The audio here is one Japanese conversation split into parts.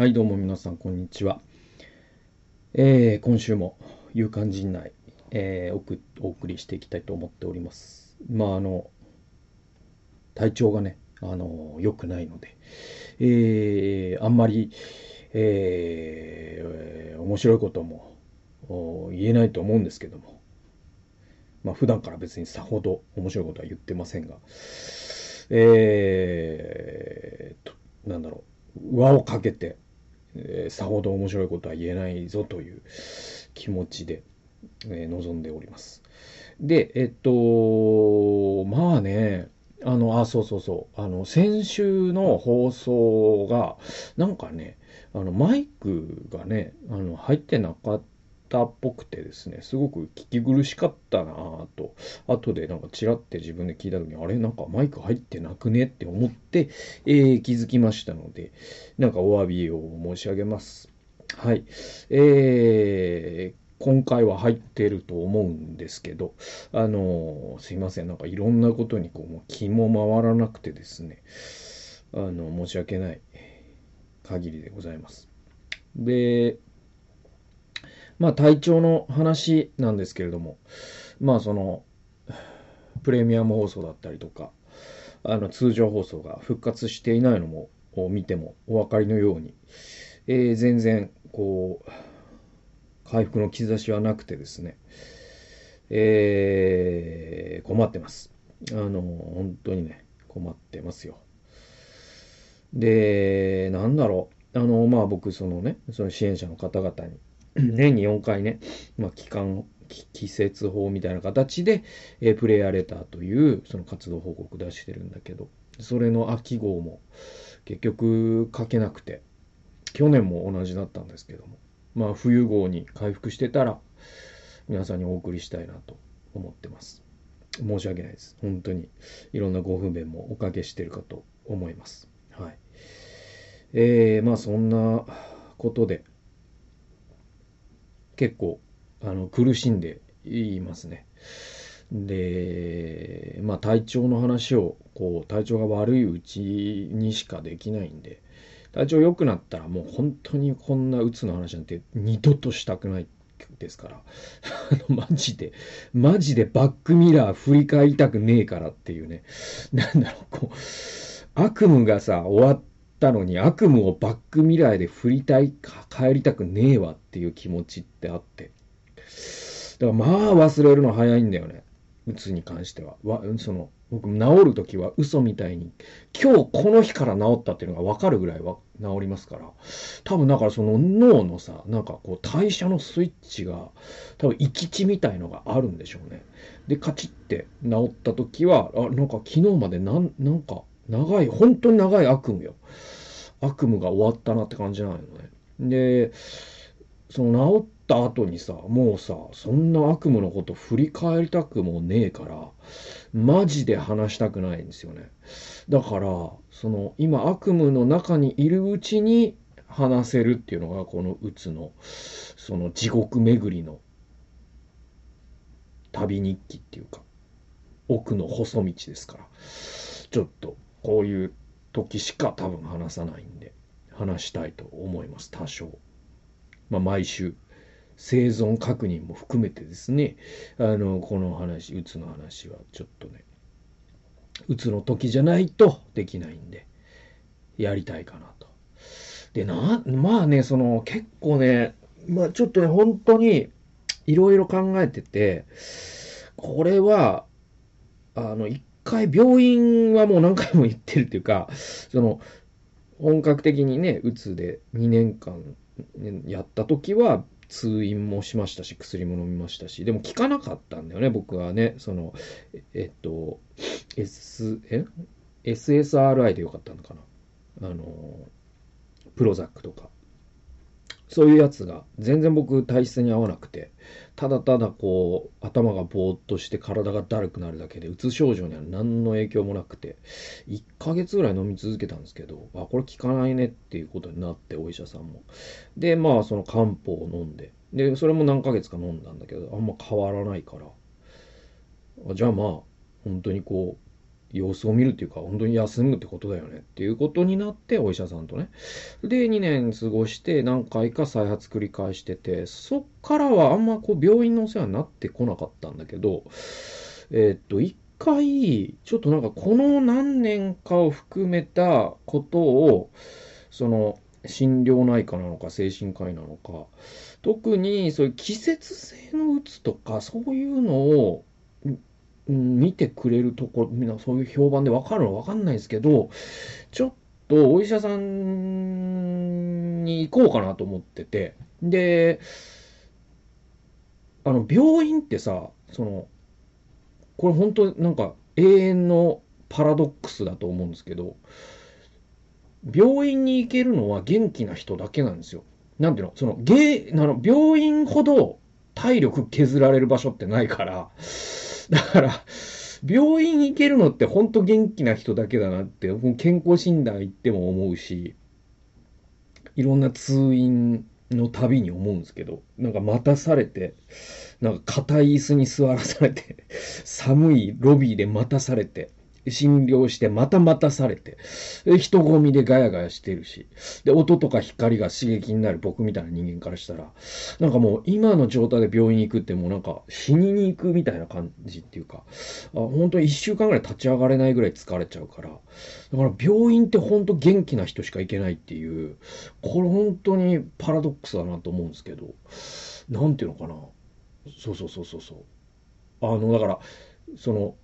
はい、どうも皆さん、こんにちは。えー、今週も、勇敢陣内、えー、おお送りしていきたいと思っております。まあ、あの、体調がね、あの、良くないので、えー、あんまり、えー、面白いことも言えないと思うんですけども、まあ、普段から別にさほど面白いことは言ってませんが、えーと、なんだろう、輪をかけて、えーさほど面白いことは言えないぞという気持ちで、えー臨んでおります。で、えっと、まあね、あの、あ、そうそうそう、あの、先週の放送が、なんかね、あの、マイクがね、あの、入ってなかったっぽくてですね、すごく聞き苦しかったなぁと、後でなんかチラって自分で聞いた時に、あれ？なんかマイク入ってなくね？って思って、えー気づきましたので、なんかお詫びを申し上げます。はい。えー今回は入ってると思うんですけど、あのすいません。なんかいろんなことにこう、もう気も回らなくてですね、あの、申し訳ない限りでございます。で、まあ体調の話なんですけれども、まあその、プレミアム放送だったりとか、あの通常放送が復活していないのもを見てもお分かりのように、えー全然こう回復の兆しはなくてですね、えー困ってます。あの本当にね困ってますよ。でなんだろうあのまあ僕そのねその支援者の方々に年に4回ね、まあ、期間季節法みたいな形で、えープレイヤーレターというその活動報告出してるんだけどそれの秋号も結局書けなくて去年も同じだったんですけどもまあ冬号に回復してたら皆さんにお送りしたいなと思ってます。申し訳ないです。本当にいろんなご不便もおかけしてるかと思います。はい。えー、まあそんなことで結構あの苦しんでいますね。で、まあ体調の話をこう体調が悪いうちにしかできないんで、体調良くなったらもう本当にこんな鬱の話なんて二度としたくないですから、マジで、マジでバックミラー振り返りたくねえからっていうね、なんだろう、こう、悪夢がさ、終わってたのに悪夢をバックミラーで振りたいか帰りたくねえわっていう気持ちってあって。だからまあ忘れるの早いんだよね。鬱に関しては。わその僕治る時は嘘みたいに。今日この日から治ったっていうのが分かるぐらいは治りますから。多分だからその脳のさなんかこう代謝のスイッチが多分行き地みたいのがあるんでしょうね。でカチッて治った時はあなんか昨日までなんなんか長い本当に長い悪夢よ。悪夢が終わったなって感じなのね。でその治った後にさもうさそんな悪夢のこと振り返りたくもねえからマジで話したくないんですよね。だからその今悪夢の中にいるうちに話せるっていうのがこのうつのその地獄巡りの旅日記っていうか奥の細道ですから。ちょっとこういう時しか多分話さないんで話したいと思います多少。まあ毎週。生存確認も含めてですね。あのこの話うつの話はちょっとね。うつの時じゃないとできないんでやりたいかなと。でなまあねその結構ねまあちょっとね本当にいろいろ考えててこれはあの一回病院はもう何回も行ってるっていうかその本格的にねうつで2年間ねやった時は通院もしましたし薬も飲みましたしでも効かなかったんだよね僕はね。そのえっと S え？SSRI でよかったのかな。あのプロザックとか。そういうやつが全然僕体質に合わなくて。ただただこう頭がぼーっとして体がだるくなるだけでうつ症状には何の影響もなくて1ヶ月ぐらい飲み続けたんですけどあこれ効かないねっていうことになってお医者さんも。でまあその漢方を飲んででそれも何ヶ月か飲んだんだけどあんま変わらないから。じゃあまあ本当にこう様子を見るっていうか、本当に休むってことだよねっていうことになって、お医者さんとね。で、2年過ごして何回か再発繰り返してて、そっからはあんまこう病院のお世話になってこなかったんだけど、えー、っと、一回、ちょっとなんかこの何年かを含めたことを、その、心療内科なのか精神科医なのか、特にそういう季節性のうつとか、そういうのを見てくれるところ、みんなそういう評判で分かるの分かんないですけど、ちょっとお医者さんに行こうかなと思ってて、で、あの、病院ってさ、その、これ本当なんか永遠のパラドックスだと思うんですけど、病院に行けるのは元気な人だけなんですよ。なんていうの？その、芸、あの、病院ほど体力削られる場所ってないから、だから、病院行けるのって本当元気な人だけだなって、健康診断行っても思うし、いろんな通院の旅に思うんですけど、なんか待たされて、なんか硬い椅子に座らされて、寒いロビーで待たされて、診療して、また待たされて、人混みでガヤガヤしてるし、で、音とか光が刺激になる僕みたいな人間からしたら、なんかもう今の状態で病院に行くってもうなんか死にに行くみたいな感じっていうか、あ本当に一週間ぐらい立ち上がれないぐらい疲れちゃうから、だから病院って本当元気な人しか行けないっていう、これ本当にパラドックスだなと思うんですけど、なんていうのかな。そうそうそうそうそう。あの、だから、その、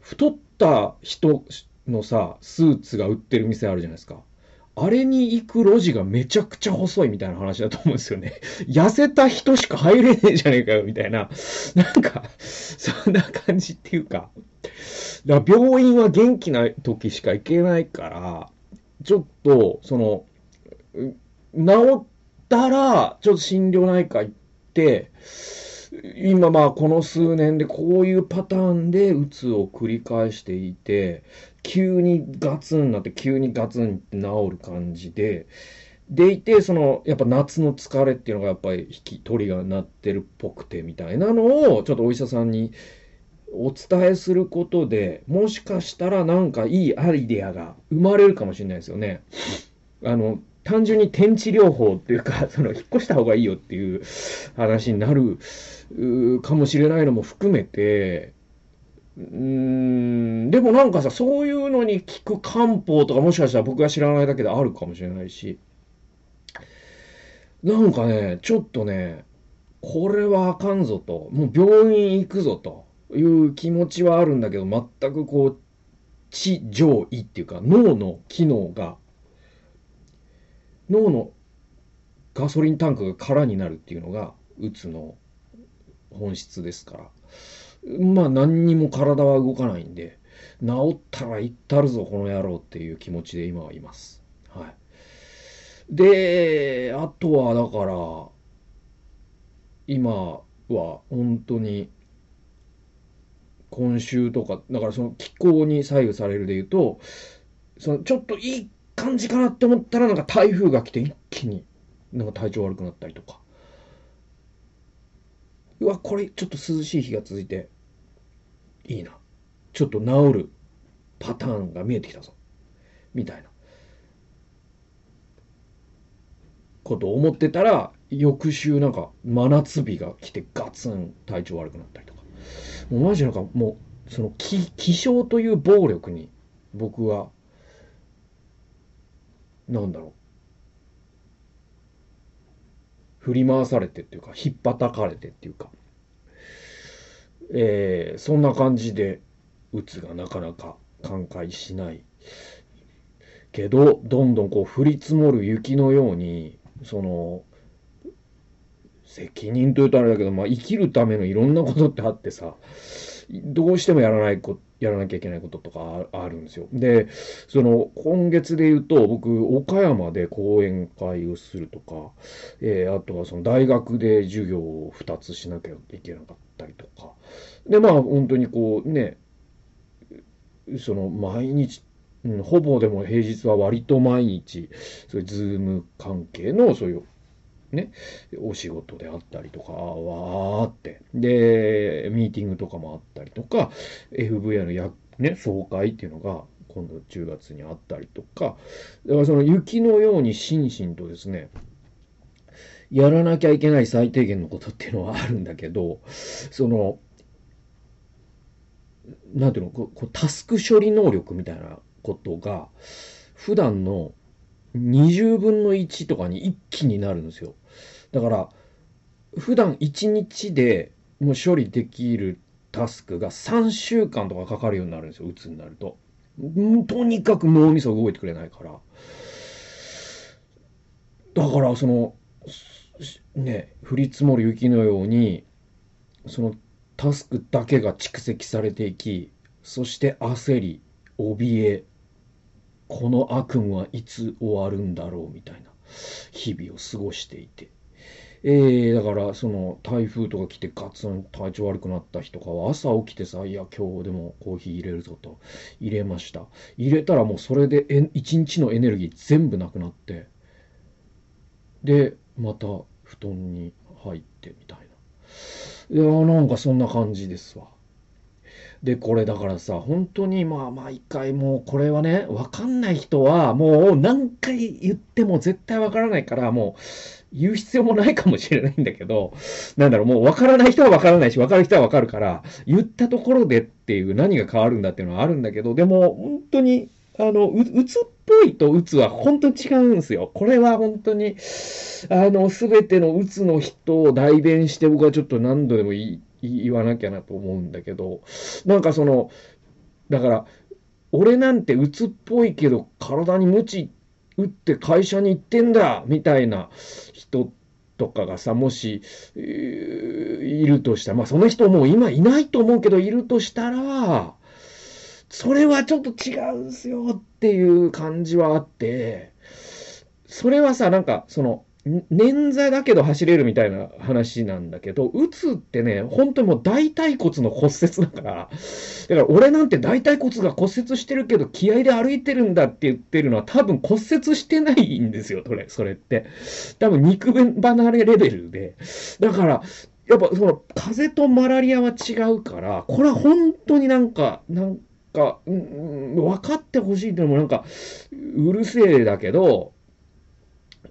太った人のさ、スーツが売ってる店あるじゃないですか。あれに行く路地がめちゃくちゃ細いみたいな話だと思うんですよね。痩せた人しか入れねえじゃねえかよ、みたいな。なんか、そんな感じっていうか。だから病院は元気な時しか行けないから、ちょっと、その、治ったら、ちょっと心療内科行って、今まあこの数年でこういうパターンでうつを繰り返していて、急にガツンになって急にガツンって治る感じで、でいて、その、やっぱ夏の疲れっていうのがやっぱり引き取りがなってるっぽくてみたいなのを、ちょっとお医者さんにお伝えすることで、もしかしたらなんかいいアイデアが生まれるかもしれないですよね。あの、単純に天地療法っていうか、その、引っ越した方がいいよっていう話になるかもしれないのも含めて、うーん、でもなんかさ、そういうのに効く漢方とかもしかしたら僕が知らないだけであるかもしれないし、なんかね、ちょっとね、これはあかんぞと、もう病院行くぞという気持ちはあるんだけど、全くこう、地上位っていうか、脳の機能が、脳のガソリンタンクが空になるっていうのが、うつの本質ですから。まあ何にも体は動かないんで、治ったら行ったるぞ、この野郎っていう気持ちで今はいます。はい。で、あとはだから、今は本当に、今週とか、だからその気候に左右されるで言うと、そのちょっといい感じかなって思ったらなんか台風が来て一気になんか体調悪くなったりとか。うわ、これちょっと涼しい日が続いて、いいな。ちょっと治るパターンが見えてきたぞ。みたいな。ことを思ってたら、翌週なんか真夏日が来てガツン体調悪くなったりとか。もうマジなんかもう、その気、気象という暴力に僕は、なんだろう。振り回されてっていうか、引っ叩かれてっていうか、えー、そんな感じで、うつがなかなか寛解しない。けど、どんどんこう降り積もる雪のように、その、責任というとあれだけど、まあ生きるためのいろんなことってあってさ、どうしてもやらないこやらなきゃいけないこととかあるんですよ。で、その、今月で言うと、僕、岡山で講演会をするとか、えー、あとはその大学で授業を2つしなきゃいけなかったりとか、で、まあ、本当にこうね、その、毎日、うん、ほぼでも平日は割と毎日、そういうズーム関係の、そういうね、お仕事であったりとか、わーって。で、ミーティングとかもあったりとか、FVI の役ね、総会っていうのが今度10月にあったりとか、だからその雪のように心身とですね、やらなきゃいけない最低限のことっていうのはあるんだけど、その、なんていうの、こうタスク処理能力みたいなことが、普段の20分の1とかに一気になるんですよ。だから、普段1日でもう処理できるタスクが3週間とかかかるようになるんですよ、鬱になると。とにかく脳みそ動いてくれないから。だから、その、ね、降り積もる雪のように、そのタスクだけが蓄積されていき、そして焦り、怯え、この悪夢はいつ終わるんだろうみたいな日々を過ごしていて。えー、だからその台風とか来てガツン体調悪くなった日とかは朝起きてさ、いや今日でもコーヒー入れるぞと入れました。入れたらもうそれで一日のエネルギー全部なくなって、で、また布団に入ってみたいな。いやなんかそんな感じですわ。で、これだからさ、本当にまあ毎回もうこれはね、わかんない人はもう何回言っても絶対わからないから、もう言う必要もないかもしれないんだけど、なんだろう、もうわからない人はわからないし、わかる人はわかるから、言ったところでっていう何が変わるんだっていうのはあるんだけど、でも本当に、あの、う、うつっぽいとうつは本当に違うんですよ。これは本当に、あの、すべてのうつの人を代弁して僕はちょっと何度でも言い、言わなきゃなと思うんだけど、なんかその、だから、俺なんて鬱っぽいけど体に鞭打って会社に行ってんだみたいな人とかがさ、もし、いるとしたら、まあその人もう今いないと思うけど、いるとしたら、それはちょっと違うんすよっていう感じはあって、それはさ、なんか、その、捻挫だけど走れるみたいな話なんだけど、うつってね、本当にもう大腿骨の骨折だから、だから俺なんて大腿骨が骨折してるけど気合で歩いてるんだって言ってるのは多分骨折してないんですよ、それ、それって。多分肉離れレベルで。だから、やっぱその風邪とマラリアは違うから、これは本当になんか、なんか、うん、分かってほしいっていうのもなんか、うるせえだけど、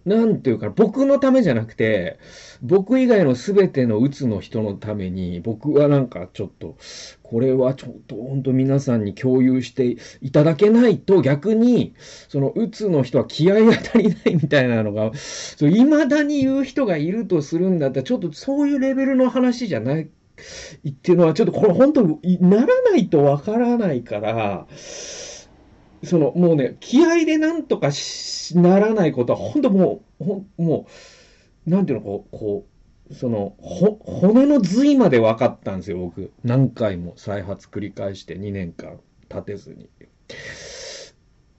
なんていうか、僕のためじゃなくて、僕以外の全てのうつの人のために、僕はなんかちょっと、これはちょっと本当皆さんに共有していただけないと逆に、そのうつの人は気合が足りないみたいなのが、そう未だに言う人がいるとするんだったら、ちょっとそういうレベルの話じゃないっていうのは、ちょっとこれ本当にならないとわからないから、その、もうね、気合でなんとかならないことは、本当もう、ほもう、なんていうの、こう、こう、その、ほ、骨の髄まで分かったんですよ、僕。何回も再発繰り返して2年間立てずに。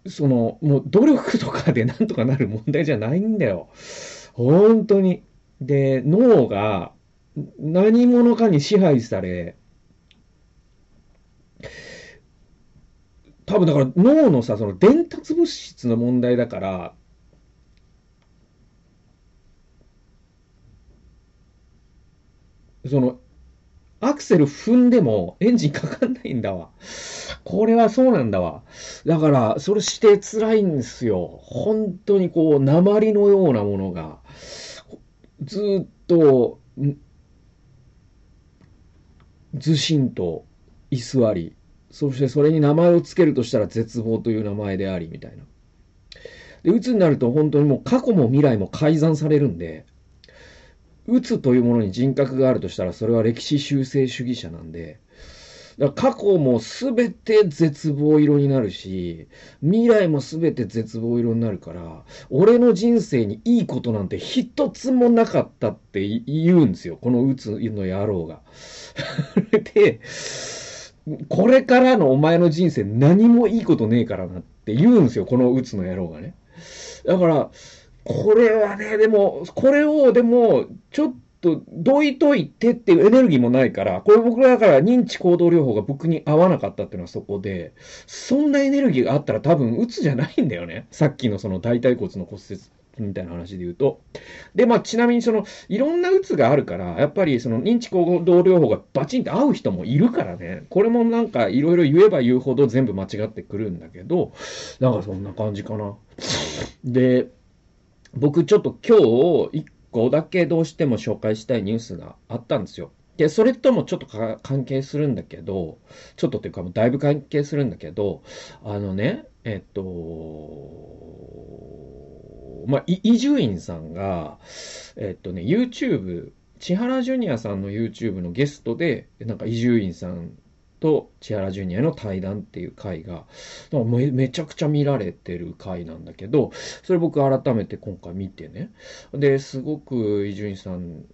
その、もう努力とかでなんとかなる問題じゃないんだよ。本当に。で、脳が何者かに支配され、多分だから脳のさ、その伝達物質の問題だから、その、アクセル踏んでもエンジンかかんないんだわ。これはそうなんだわ。だから、それして辛いんですよ。本当にこう、鉛のようなものが、ずっと、ずしんと居座り、そしてそれに名前を付けるとしたら絶望という名前であり、みたいな。で、鬱になると本当にもう過去も未来も改ざんされるんで、鬱というものに人格があるとしたら、それは歴史修正主義者なんで、だから過去も全て絶望色になるし、未来も全て絶望色になるから、俺の人生にいいことなんて一つもなかったって言うんですよ。この鬱の野郎が。で、これからのお前の人生何もいいことねえからなって言うんですよ、このうつの野郎がね。だから、これはね、でも、これを、でも、ちょっと、どいといてっていうエネルギーもないから、これ僕らだから認知行動療法が僕に合わなかったっていうのはそこで、そんなエネルギーがあったら多分、うつじゃないんだよね。さっきのその大腿骨の骨折みたいな話で言うと。で、まあ、ちなみにその、いろんなうつがあるから、やっぱりその認知行動療法がバチンって合う人もいるからね、これもなんかいろいろ言えば言うほど全部間違ってくるんだけど、なんかそんな感じかな。で、僕ちょっと今日一個だけどうしても紹介したいニュースがあったんですよ。で、それともちょっと関係するんだけど、ちょっとっていうかもうだいぶ関係するんだけど、あのね、えっと、まあ、伊集院さんが、えっとね、YouTube、千原ジュニアさんの YouTube のゲストで、なんか伊集院さんと千原ジュニアの対談っていう回がめめちゃくちゃ見られてる回なんだけどそれ僕改めて今回見てね。ですごく伊集院さん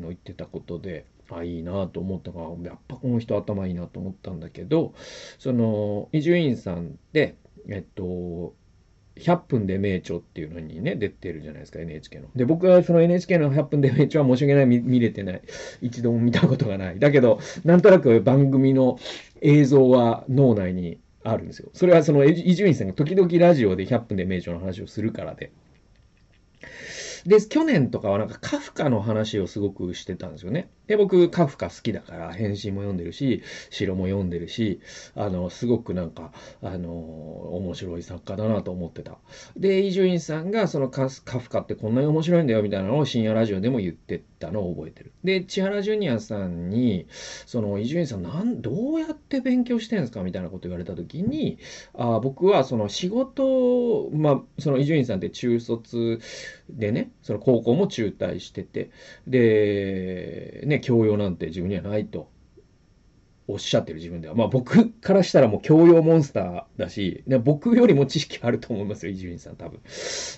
の言ってたことであいいなと思ったからやっぱこの人頭いいなと思ったんだけどその伊集院さんってえっと100分で名著っていうのにね、出てるじゃないですか、NHK の。で、僕はその NHK の100分で名著は申し訳ない見、見れてない。一度も見たことがない。だけど、なんとなく番組の映像は脳内にあるんですよ。それはその伊集院さんが時々ラジオで100分で名著の話をするからで。で、去年とかはなんかカフカの話をすごくしてたんですよね。で、僕、カフカ好きだから、変身も読んでるし、城も読んでるし、あの、すごくなんか、あの、面白い作家だなと思ってた。で、伊集院さんが、そのカフカってこんなに面白いんだよ、みたいなのを深夜ラジオでも言ってたのを覚えてる。で、千原ジュニアさんに、その、伊集院さん、なん、どうやって勉強してんですかみたいなこと言われた時に、あ僕は、その仕事、まあ、その伊集院さんって中卒でね、その高校も中退してて、で、ね、教養なんて自分にはないとおっしゃってる自分では。まあ僕からしたらもう教養モンスターだし、僕よりも知識あると思いますよ、伊集院さん多分。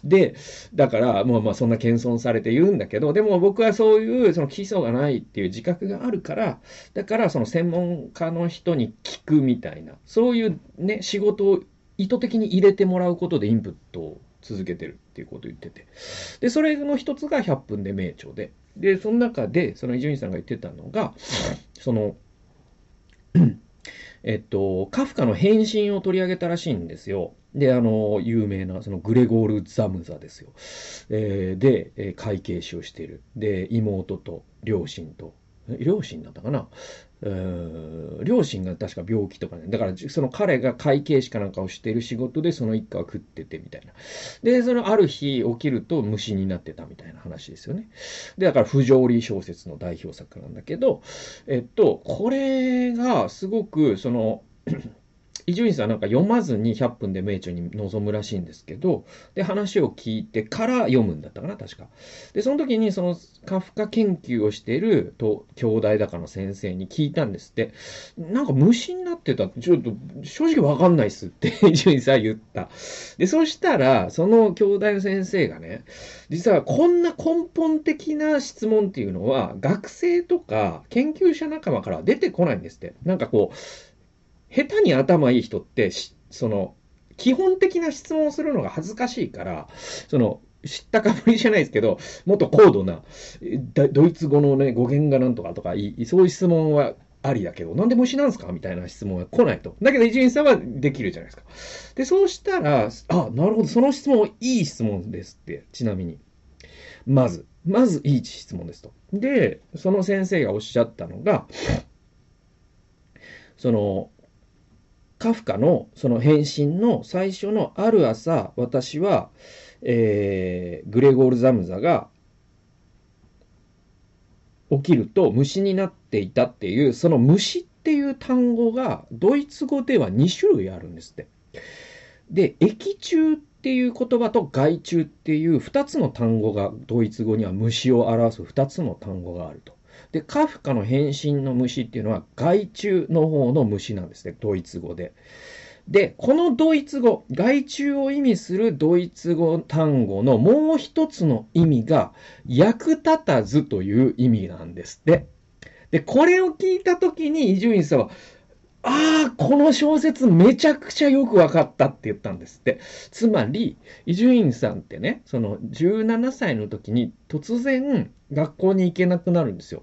で、だから、まあまあそんな謙遜されて言うんだけど、でも僕はそういうその基礎がないっていう自覚があるから、だからその専門家の人に聞くみたいな、そういうね、仕事を意図的に入れてもらうことでインプットを続けてるっていうことを言ってて。で、それの一つが100分で名著で。で、その中で、その伊集院さんが言ってたのが、その、えっと、カフカの変身を取り上げたらしいんですよ。で、あの、有名な、そのグレゴール・ザムザですよ。えー、で、えー、会計士をしている。で、妹と両親と、両親だったかな？両親が確か病気とかね。だから、その彼が会計士かなんかをしている仕事で、その一家は食っててみたいな。で、そのある日起きると虫になってたみたいな話ですよね。で、だから不条理小説の代表作なんだけど、えっと、これがすごく、その、伊集院さんなんか読まずに100分で名著に臨むらしいんですけど、で、話を聞いてから読むんだったかな、確か。で、その時にそのカフカ研究をしていると兄弟だかの先生に聞いたんですって。なんか虫になってたちょっと正直わかんないっすって 伊集院さん言った。で、そしたら、その兄弟の先生がね、実はこんな根本的な質問っていうのは、学生とか研究者仲間から出てこないんですって。なんかこう、下手に頭いい人って、その、基本的な質問をするのが恥ずかしいから、その、知ったかぶりじゃないですけど、もっと高度な、ドイツ語のね、語源がなんとかとか、そういう質問はありだけど、なんで虫なんすか？みたいな質問は来ないと。だけど、伊集院さんはできるじゃないですか。で、そうしたら、あ、なるほど、その質問、いい質問ですって、ちなみに。まず、まずいい質問ですと。で、その先生がおっしゃったのが、その、カフカのその変身の最初のある朝、私は、えー、グレゴール・ザムザが起きると虫になっていたっていう、その虫っていう単語がドイツ語では2種類あるんですって。で、液中っていう言葉と害虫っていう2つの単語がドイツ語には虫を表す2つの単語があると。で、カフカの変身の虫っていうのは害虫の方の虫なんですね、ドイツ語で。で、このドイツ語、害虫を意味するドイツ語単語のもう一つの意味が、役立たずという意味なんですって。で、これを聞いたときに伊集院さんは、ああ、この小説めちゃくちゃよくわかったって言ったんですって。つまり、伊集院さんってね、その17歳の時に突然学校に行けなくなるんですよ。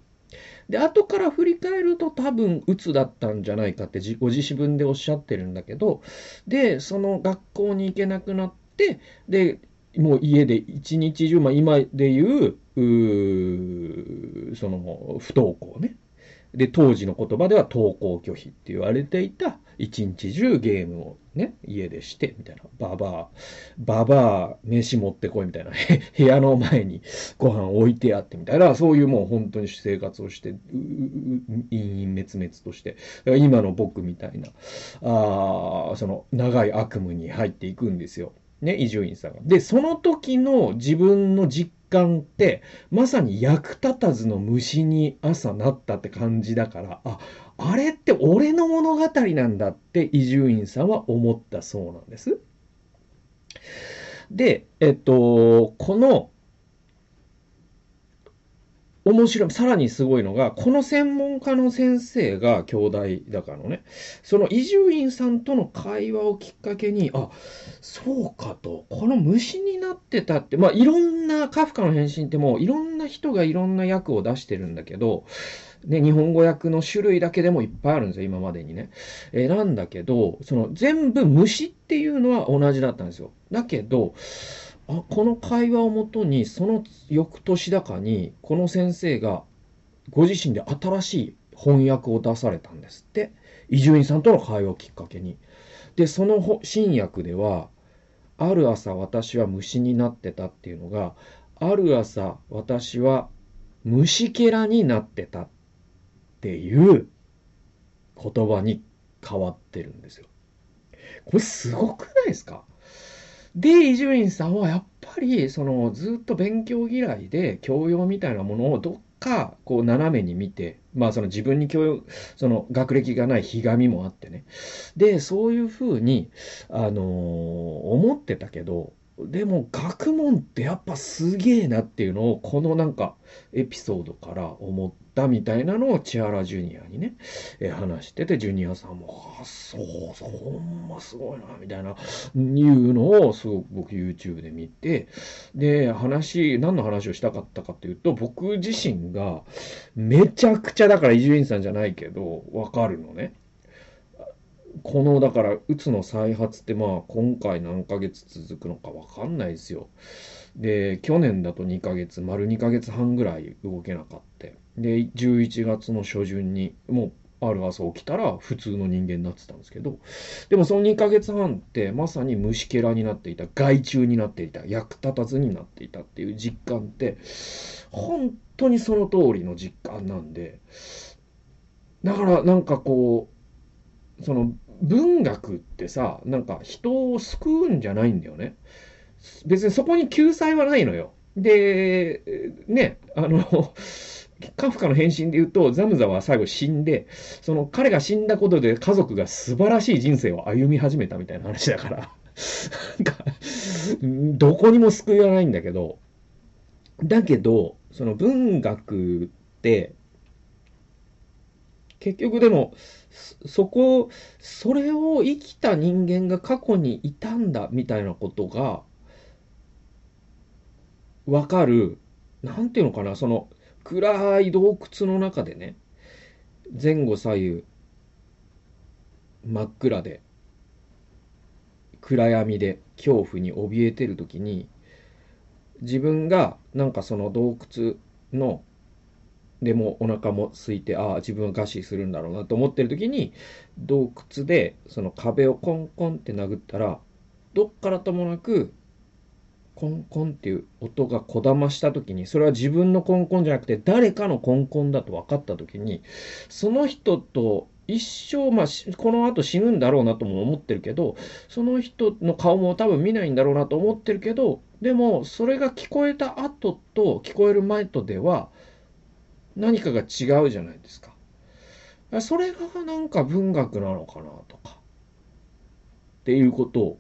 で、後から振り返ると多分鬱だったんじゃないかってご自分でおっしゃってるんだけど、で、その学校に行けなくなって、で、もう家で一日中、まあ今でいう、うその不登校ね。で、当時の言葉では登校拒否って言われていた、一日中ゲームをね、家でして、みたいな。ババア、ババア、飯持ってこい、みたいな。部屋の前にご飯置いてあって、みたいな。そういうもう本当に生活をして、陰陰滅滅として。今の僕みたいな、ああ、その長い悪夢に入っていくんですよ。ね、伊集院さんが。で、その時の自分の実感って、まさに役立たずの虫に朝なったって感じだから、あ、あれって俺の物語なんだって伊集院さんは思ったそうなんです。で、えっと、この面白い、さらにすごいのが、この専門家の先生が兄弟だからのね、その伊集院さんとの会話をきっかけに、あ、そうかと、この虫になってたって、まあいろんな、カフカの変身ってもういろんな人がいろんな役を出してるんだけど、ね、日本語訳の種類だけでもいっぱいあるんですよ、今までにね。えー、なんだけど、その全部虫っていうのは同じだったんですよ。だけど、あこの会話をもとにその翌年だかにこの先生がご自身で新しい翻訳を出されたんですって。伊集院さんとの会話をきっかけに。でその新訳では「ある朝私は虫になってた」っていうのが「ある朝私は虫けらになってた」っていう言葉に変わってるんですよ。これすごくないですか？で、伊集院さんはやっぱり、その、ずっと勉強嫌いで、教養みたいなものをどっか、こう、斜めに見て、まあ、その自分に教養、その、学歴がないひがみもあってね。で、そういうふうに、あのー、思ってたけど、でも学問ってやっぱすげえなっていうのをこのなんかエピソードから思ったみたいなのを千原ジュニアにね、え話しててジュニアさんも「あそうそうほんますごいな」みたいないうのをすごく僕 YouTube で見てで話何の話をしたかったかというと僕自身がめちゃくちゃだから伊集院さんじゃないけどわかるのね。この、だから、うつの再発って、まあ、今回何ヶ月続くのかわかんないですよ。で、去年だと2ヶ月、丸2ヶ月半ぐらい動けなかった。で、11月の初旬に、もう、ある朝起きたら普通の人間になってたんですけど、でもその2ヶ月半ってまさに虫けらになっていた、害虫になっていた、役立たずになっていたっていう実感って、本当にその通りの実感なんで、だからなんかこう、その文学ってさ、なんか人を救うんじゃないんだよね。別にそこに救済はないのよ。で、ね、あの、カフカの変身で言うと、ザムザは最後死んで、その彼が死んだことで家族が素晴らしい人生を歩み始めたみたいな話だから、なんか、どこにも救いはないんだけど、だけど、その文学って、結局でも、そこ、それを生きた人間が過去にいたんだみたいなことが、わかる、なんていうのかな、その暗い洞窟の中でね、前後左右、真っ暗で、暗闇で恐怖に怯えてる時に、自分がなんかその洞窟のでもお腹も空いて、ああ、自分は餓死するんだろうなと思ってる時に、洞窟でその壁をコンコンって殴ったら、どっからともなく、コンコンっていう音がこだました時に、それは自分のコンコンじゃなくて、誰かのコンコンだと分かった時に、その人と一生、まあ、この後死ぬんだろうなとも思ってるけど、その人の顔も多分見ないんだろうなと思ってるけど、でも、それが聞こえた後と聞こえる前とでは、何かが違うじゃないですか。それがなんか文学なのかなとか。っていうことを、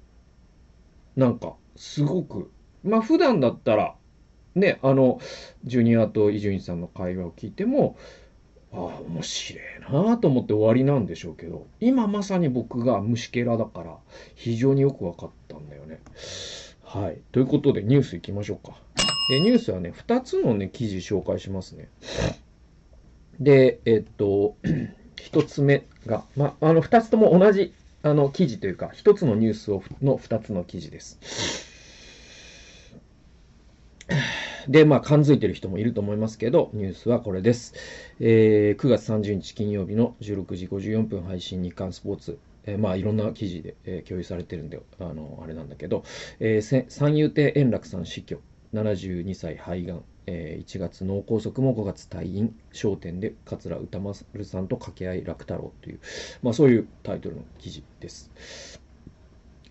なんかすごく、まあ普段だったら、ね、あの、ジュニアと伊集院さんの会話を聞いても、ああ、面白いなと思って終わりなんでしょうけど、今まさに僕が虫けらだから、非常によく分かったんだよね。はい。ということで、ニュース行きましょうか。で、ニュースはね、2つのね、記事紹介しますね。で、えっと、一つ目が、まあ、あの、二つとも同じ、あの、記事というか、一つのニュースをの二つの記事です。で、まあ、感づいてる人もいると思いますけど、ニュースはこれです。えー、9月30日金曜日の16時54分配信日刊スポーツ。えー、まあ、いろんな記事で、えー、共有されてるんで、あの、あれなんだけど、えー、三遊亭円楽さん死去、72歳肺がん、えー、1月脳梗塞も5月退院、焦点で桂歌丸さんと掛け合い楽太郎という、まあ、そういうタイトルの記事です。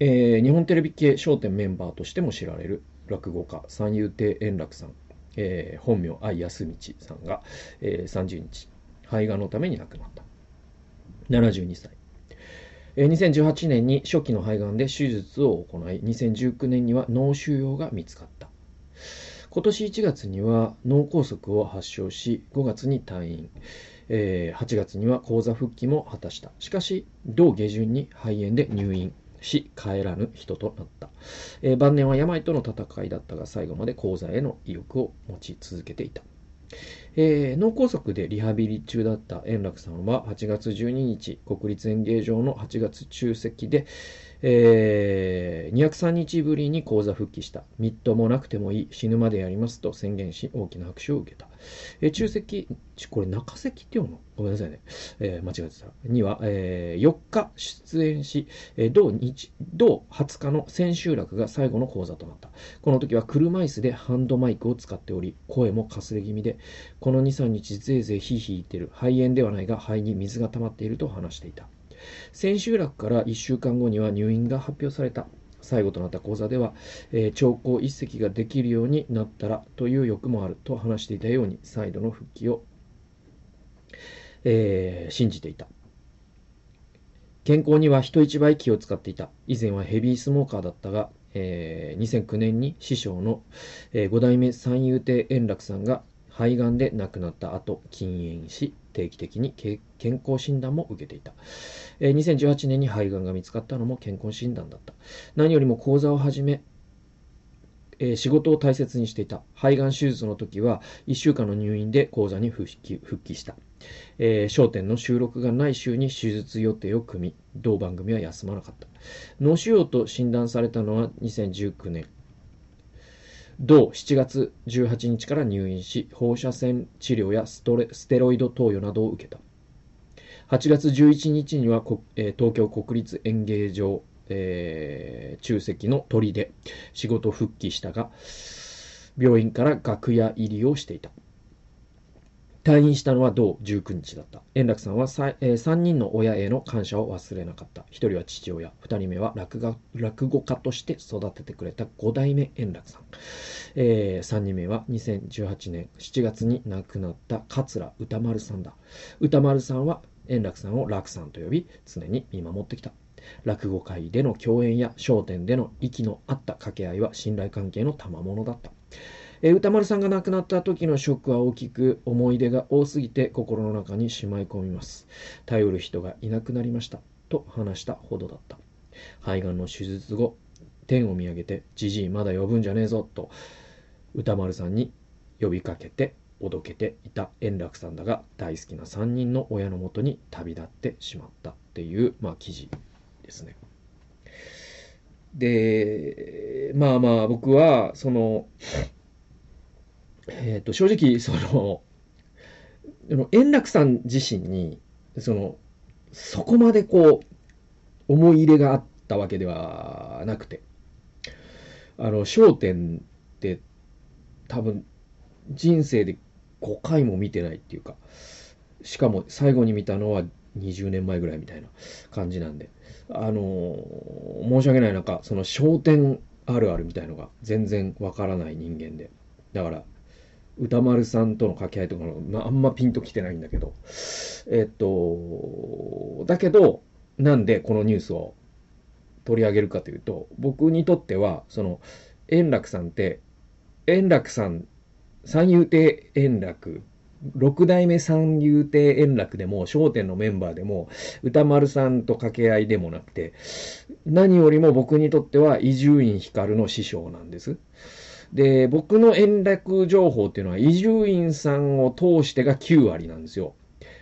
えー、日本テレビ系笑点メンバーとしても知られる落語家三遊亭円楽さん、えー、本名愛康道さんが、えー、30日肺がんのために亡くなった。72歳、2018年に初期の肺がんで手術を行い2019年には脳腫瘍が見つかった。今年1月には脳梗塞を発症し5月に退院、えー、8月には講座復帰も果たした。しかし同下旬に肺炎で入院。し帰らぬ人となった、えー、晩年は病との戦いだったが最後まで講座への意欲を持ち続けていた、えー、脳梗塞でリハビリ中だった円楽さんは8月12日国立演芸場の8月中席で、えー、203日ぶりに講座復帰した。みっともなくてもいい。死ぬまでやりますと宣言し、大きな拍手を受けた。えー、中席、これ中席って読むの？ごめんなさいね。えー、間違えてた。には、えー、4日出演し、えー、同日、同20日の千秋楽が最後の講座となった。この時は車椅子でハンドマイクを使っており、声もかすれ気味で、この2、3日ぜいぜいヒーヒー言ってる。肺炎ではないが、肺に水が溜まっていると話していた。千秋楽から1週間後には入院が発表された。最後となった講座では、えー、長考一席ができるようになったらという欲もあると話していたように、再度の復帰を、えー、信じていた。健康には人一倍気を使っていた。以前はヘビースモーカーだったが、えー、2009年に師匠の、えー、5代目三遊亭円楽さんが肺がんで亡くなった後、禁煙し、定期的に健康診断も受けていた。えー、2018年に肺がんが見つかったのも健康診断だった。何よりも講座を始め、えー、仕事を大切にしていた。肺がん手術の時は1週間の入院で講座に復帰復帰した。えー、焦点の収録がない週に手術予定を組み、同番組は休まなかった。脳腫瘍と診断されたのは2019年。同7月18日から入院し、放射線治療やステロイド投与などを受けた。8月11日には、えー、東京国立演芸場、えー、中席の鳥で仕事復帰したが、病院から楽屋入りをしていた。退院したのは同19日だった。円楽さんは 3,、えー、3人の親への感謝を忘れなかった。1人は父親、2人目は落語落語家として育ててくれた5代目円楽さん。えー、3人目は2018年7月に亡くなった桂歌丸さんだ。歌丸さんは円楽さんを楽さんと呼び、常に見守ってきた。落語界での共演や笑点での息の合った掛け合いは信頼関係の賜物だった。えー、歌丸さんが亡くなった時のショックは大きく、思い出が多すぎて心の中にしまい込みます。頼る人がいなくなりました。と話したほどだった。肺がんの手術後、天を見上げて、じじいまだ呼ぶんじゃねえぞ、と歌丸さんに呼びかけて、おどけていた円楽さんだが、大好きな3人の親のもとに旅立ってしまったっていう、まあ、記事ですね。で、まあまあ僕は、その、え、ー、と、正直、その、円楽さん自身に、その、そこまでこう、思い入れがあったわけではなくて、あの、焦点って多分、人生で5回も見てないっていうか、しかも最後に見たのは20年前ぐらいみたいな感じなんで、あの申し訳ない中、その焦点あるあるみたいのが全然わからない人間で、だから、歌丸さんとの掛け合いとかの、まあ、んまピンときてないんだけど、えっと、だけど、なんでこのニュースを取り上げるかというと、僕にとっては、その、円楽さんって、円楽さん、三遊亭円楽、六代目三遊亭円楽でも、笑点のメンバーでも、歌丸さんと掛け合いでもなくて、何よりも僕にとっては伊集院光の師匠なんです。で、僕の円楽情報っていうのは、伊集院さんを通してが9割なんですよ。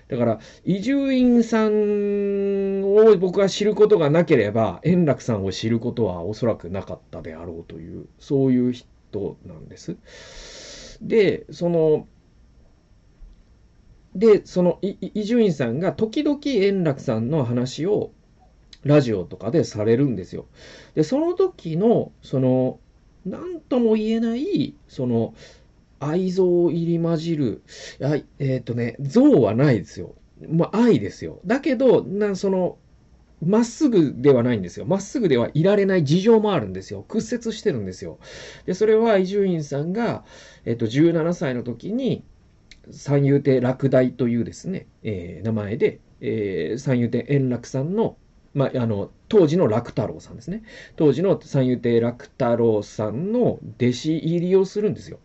だから、伊集院さんを僕が知ることがなければ、円楽さんを知ることはおそらくなかったであろうという、そういう人なんです。で、その、で、その伊集院さんが時々円楽さんの話をラジオとかでされるんですよ。で、その時の、その、なんとも言えない、その、愛憎入り混じる、えっ、ー、とね、憎はないですよ。まあ、愛ですよ。だけど、な、その、まっすぐではないんですよ。まっすぐではいられない事情もあるんですよ。屈折してるんですよ。で、それは伊集院さんが、えっと、17歳の時に、三遊亭落第というですね、えー、名前で、えー、三遊亭円楽さんの、ま、あの、当時の楽太郎さんですね。当時の三遊亭楽太郎さんの弟子入りをするんですよ。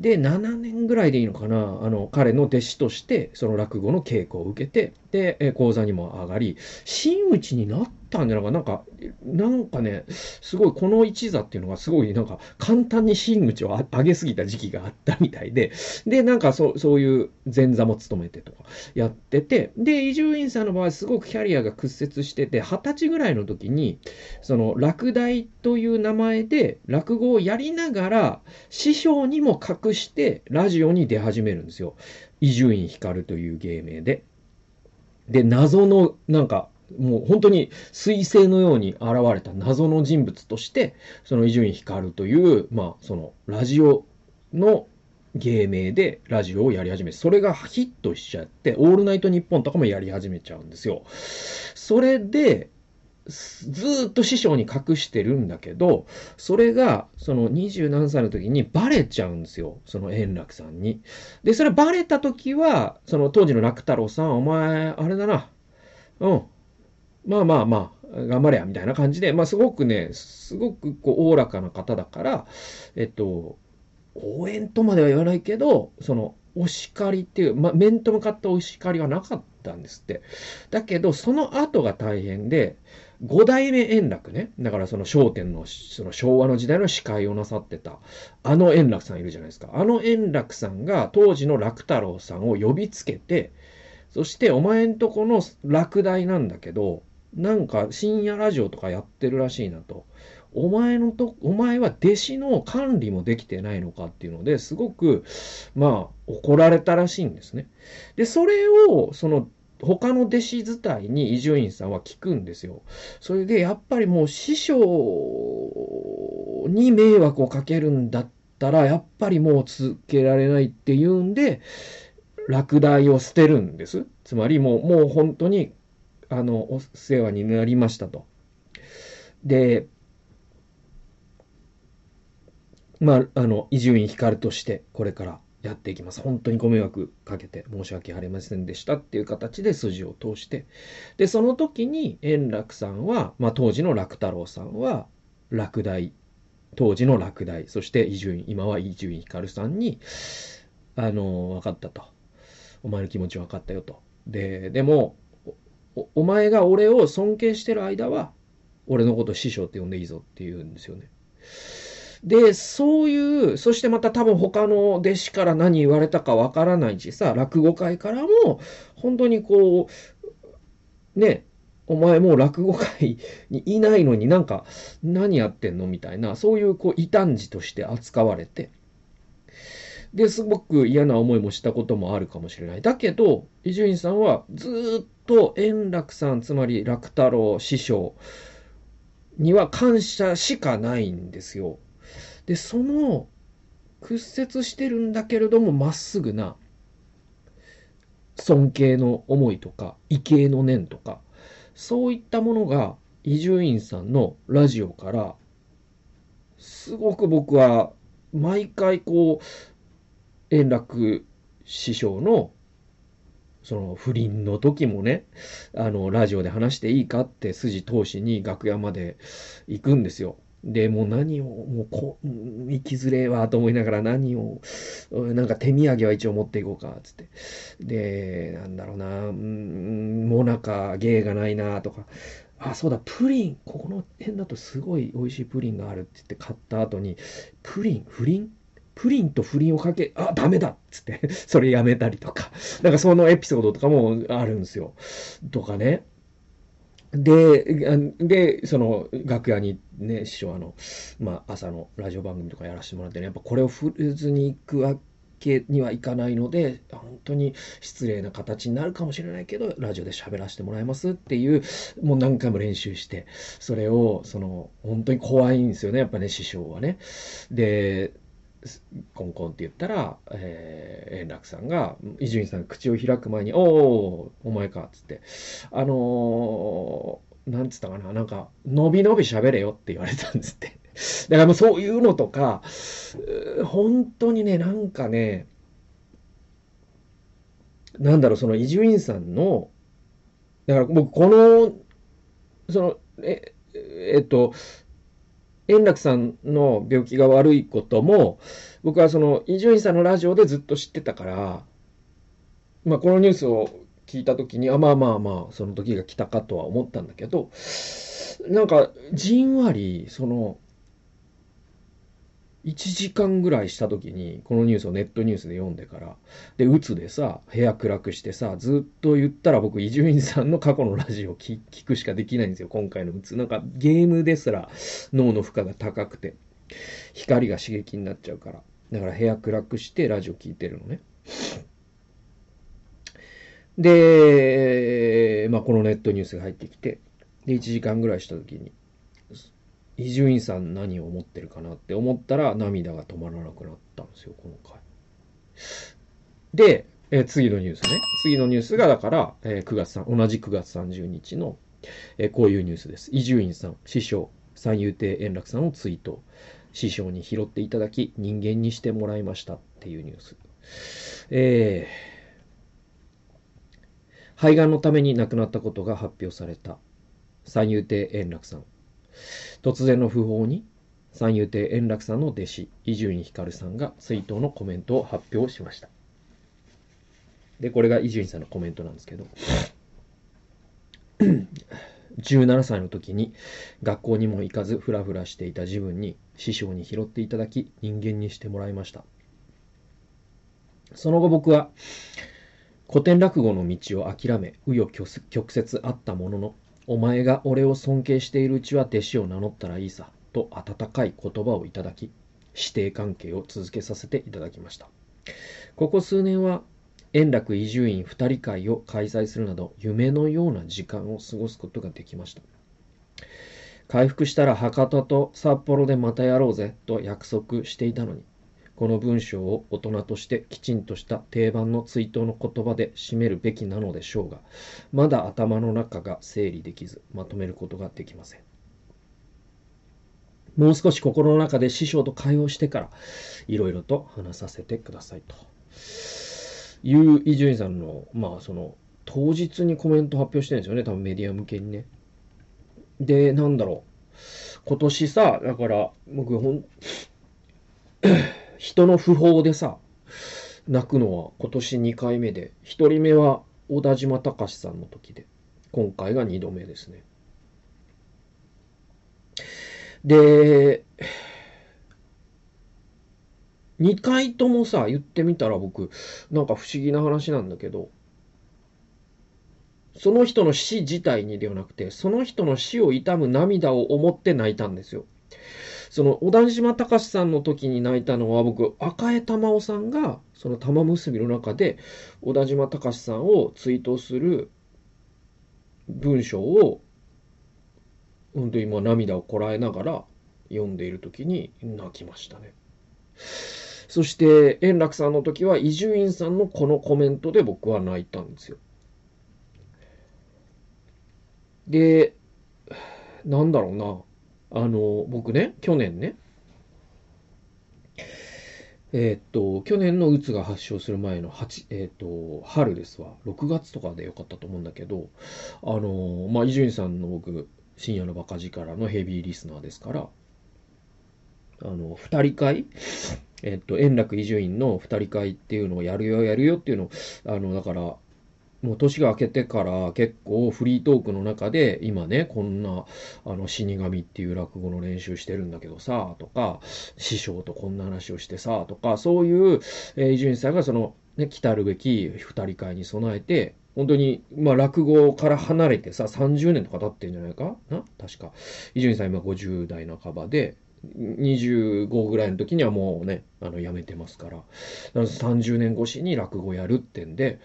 で、7年ぐらいでいいのかな、あの、彼の弟子として、その落語の稽古を受けて、で、講座にも上がり、真打ちになったんじゃないかな？んか、なんかね、すごいこの一座っていうのがすごいなんか簡単に真打ちを上げすぎた時期があったみたいで、で、なんかそうそういう前座も務めてとかやってて、で、伊集院さんの場合すごくキャリアが屈折してて、二十歳ぐらいの時に、その落第という名前で落語をやりながら、師匠にも隠してラジオに出始めるんですよ。伊集院光という芸名で。で、謎の、なんか、もう本当に彗星のように現れた謎の人物として、その伊集院光という、まあ、そのラジオの芸名でラジオをやり始め、それがヒットしちゃって、オールナイトニッポンとかもやり始めちゃうんですよ。それで、ずっと師匠に隠してるんだけど、それが、その二十何歳の時にバレちゃうんですよ。その円楽さんに。で、それバレた時は、その当時の楽太郎さん、お前、あれだな。うん。まあまあまあ、頑張れや、みたいな感じで、まあすごくね、すごくこう、おおらかな方だから、えっと、応援とまでは言わないけど、その、お叱りっていう、まあ、面と向かったお叱りはなかったんですって。だけど、その後が大変で、五代目円楽ね。だからその商店の、その昭和の時代の司会をなさってた、あの円楽さんいるじゃないですか。あの円楽さんが当時の楽太郎さんを呼びつけて、そしてお前んとこの落第なんだけど、なんか深夜ラジオとかやってるらしいなと。お前のと、お前は弟子の管理もできてないのかっていうのですごく、まあ、怒られたらしいんですね。で、それを、その、他の弟子伝いに伊集院さんは聞くんですよ。それで、やっぱりもう師匠に迷惑をかけるんだったら、やっぱりもう続けられないっていうんで、落第を捨てるんです。つまりもう、もう本当にあの、お世話になりましたと。で、まあ、あの、伊集院光としてこれからやっていきます。本当にご迷惑かけて申し訳ありませんでしたっていう形で筋を通して。で、その時に円楽さんは、まあ当時の楽太郎さんは、落第、当時の落第、そして伊集院、今は伊集院光さんに、あの、分かったと。お前の気持ち分かったよと。で、でも、おお前が俺を尊敬してる間は、俺のこと師匠って呼んでいいぞって言うんですよね。で、そういう、そしてまた多分他の弟子から何言われたかわからないしさ、落語会からも、本当にこう、ね、お前もう落語会にいないのになんか何やってんのみたいな、そういうこう異端児として扱われて、で、すごく嫌な思いもしたこともあるかもしれない。だけど、伊集院さんはずっと円楽さん、つまり楽太郎師匠には感謝しかないんですよ。で、その屈折してるんだけれども、まっすぐな尊敬の思いとか、畏敬の念とか、そういったものが伊集院さんのラジオから、すごく僕は毎回こう、円楽師匠のその不倫の時もね、あの、ラジオで話していいかって筋通しに楽屋まで行くんですよ。で、もう何を、もうこ、行きづれはと思いながら何を、なんか手土産は一応持っていこうかっ、つって。で、なんだろうな、うん、もなか芸がないな、とか。あ、そうだ、プリン、ここの辺だとすごい美味しいプリンがあるって言って買った後に、プリン、不倫？プリンと不倫をかけ、あ、ダメだっつって、それやめたりとか、なんかそのエピソードとかもあるんですよ。とかね。で、で、その楽屋にね、師匠あの、まあ朝のラジオ番組とかやらせてもらってね、やっぱこれを振れずに行くわけにはいかないので、本当に失礼な形になるかもしれないけど、ラジオで喋らせてもらいますっていう、もう何回も練習して、それを、その、本当に怖いんですよね、やっぱね、師匠はね。で、コンコンって言ったら、えー、円楽さんが、伊集院さん口を開く前に、おおお前か、っつって、あのー、なんつったかな、なんか、伸び伸び喋れよって言われたんですって。だからもうそういうのとか、本当にね、なんかね、なんだろう、その伊集院さんの、だから僕、この、その、え、えっと、円楽さんの病気が悪いことも、僕はその伊集院さんのラジオでずっと知ってたから、まあこのニュースを聞いた時に、あ、まあまあまあ、その時が来たかとは思ったんだけど、なんか、じんわり、その、1時間ぐらいした時に、このニュースをネットニュースで読んでから、で、うつでさ、部屋暗くしてさ、ずっと言ったら僕、伊集院さんの過去のラジオを聞くしかできないんですよ、今回のうつ。なんか、ゲームですら脳の負荷が高くて、光が刺激になっちゃうから。だから部屋暗くしてラジオ聞いてるのね。で、まあ、このネットニュースが入ってきて、で、1時間ぐらいした時に、伊集院さん何を思ってるかなって思ったら涙が止まらなくなったんですよ、この回。で、えー、次のニュースね。次のニュースが、だから、えー、9月3、同じ9月30日の、えー、こういうニュースです。伊集院さん、師匠、三遊亭円楽さんをツイート。師匠に拾っていただき、人間にしてもらいましたっていうニュース。えー、肺がんのために亡くなったことが発表された。三遊亭円楽さん。突然の訃報に、三遊亭円楽さんの弟子、伊集院光さんが追悼のコメントを発表しました。で、これが伊集院さんのコメントなんですけど、17歳の時に学校にも行かずフラフラしていた自分に師匠に拾っていただき人間にしてもらいました。その後僕は古典落語の道を諦め、紆余曲折あったものの、お前が俺を尊敬しているうちは弟子を名乗ったらいいさ、と温かい言葉をいただき、師弟関係を続けさせていただきました。ここ数年は、円楽伊集院二人会を開催するなど、夢のような時間を過ごすことができました。回復したら博多と札幌でまたやろうぜと約束していたのに、この文章を大人としてきちんとした定番の追悼の言葉で締めるべきなのでしょうが、まだ頭の中が整理できず、まとめることができません。もう少し心の中で師匠と会話をしてから、いろいろと話させてくださいと。いう伊集院さんの、まあその、当日にコメント発表してるんですよね、多分メディア向けにね。で、なんだろう。今年さ、だから、僕ほん、人の訃報でさ、泣くのは今年2回目で、1人目は小田島隆さんの時で、今回が2度目ですね。で、2回ともさ、言ってみたら僕、なんか不思議な話なんだけど、その人の死自体にではなくて、その人の死を悼む涙を思って泣いたんですよ。その小田島隆さんの時に泣いたのは僕赤江玉緒さんがその玉結びの中で小田島隆さんを追悼する文章を本当に今涙をこらえながら読んでいる時に泣きましたね。そして円楽さんの時は伊集院さんのこのコメントで僕は泣いたんですよ。で、なんだろうな。あの、僕ね、去年ね、えー、っと、去年のうつが発症する前の8、えー、っと、春ですわ。6月とかでよかったと思うんだけど、あの、まあ、伊集院さんの僕、深夜のバカ力のヘビーリスナーですから、あの、二人会えっと、円楽伊集院の二人会っていうのをやるよ、やるよっていうのを、あの、だから、もう年が明けてから結構フリートークの中で今ね、こんなあの死神っていう落語の練習してるんだけどさ、とか、師匠とこんな話をしてさ、とか、そういう伊集院さんがそのね、来たるべき二人会に備えて、本当に、まあ落語から離れてさ、30年とか経ってんじゃないか？な？確か。伊集院さん今50代半ばで、25ぐらいの時にはもうね、あの、辞めてますから。から30年越しに落語やるってんで、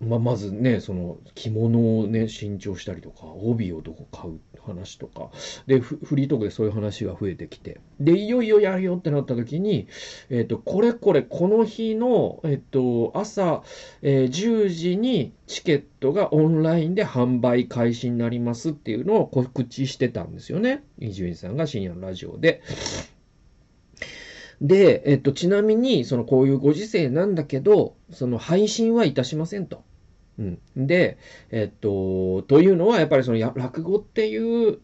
ま、まずね、その着物をね、新調したりとか、帯をどこ買う話とか、で、フリートークでそういう話が増えてきて、で、いよいよやるよってなった時に、えっ、と、これこれこの日の、えっ、と、朝、えー、10時にチケットがオンラインで販売開始になりますっていうのを告知してたんですよね。伊集院さんが深夜のラジオで。で、えっと、ちなみに、その、こういうご時世なんだけど、その、配信はいたしませんと。うん。で、えっと、というのは、やっぱりその、落語っていう、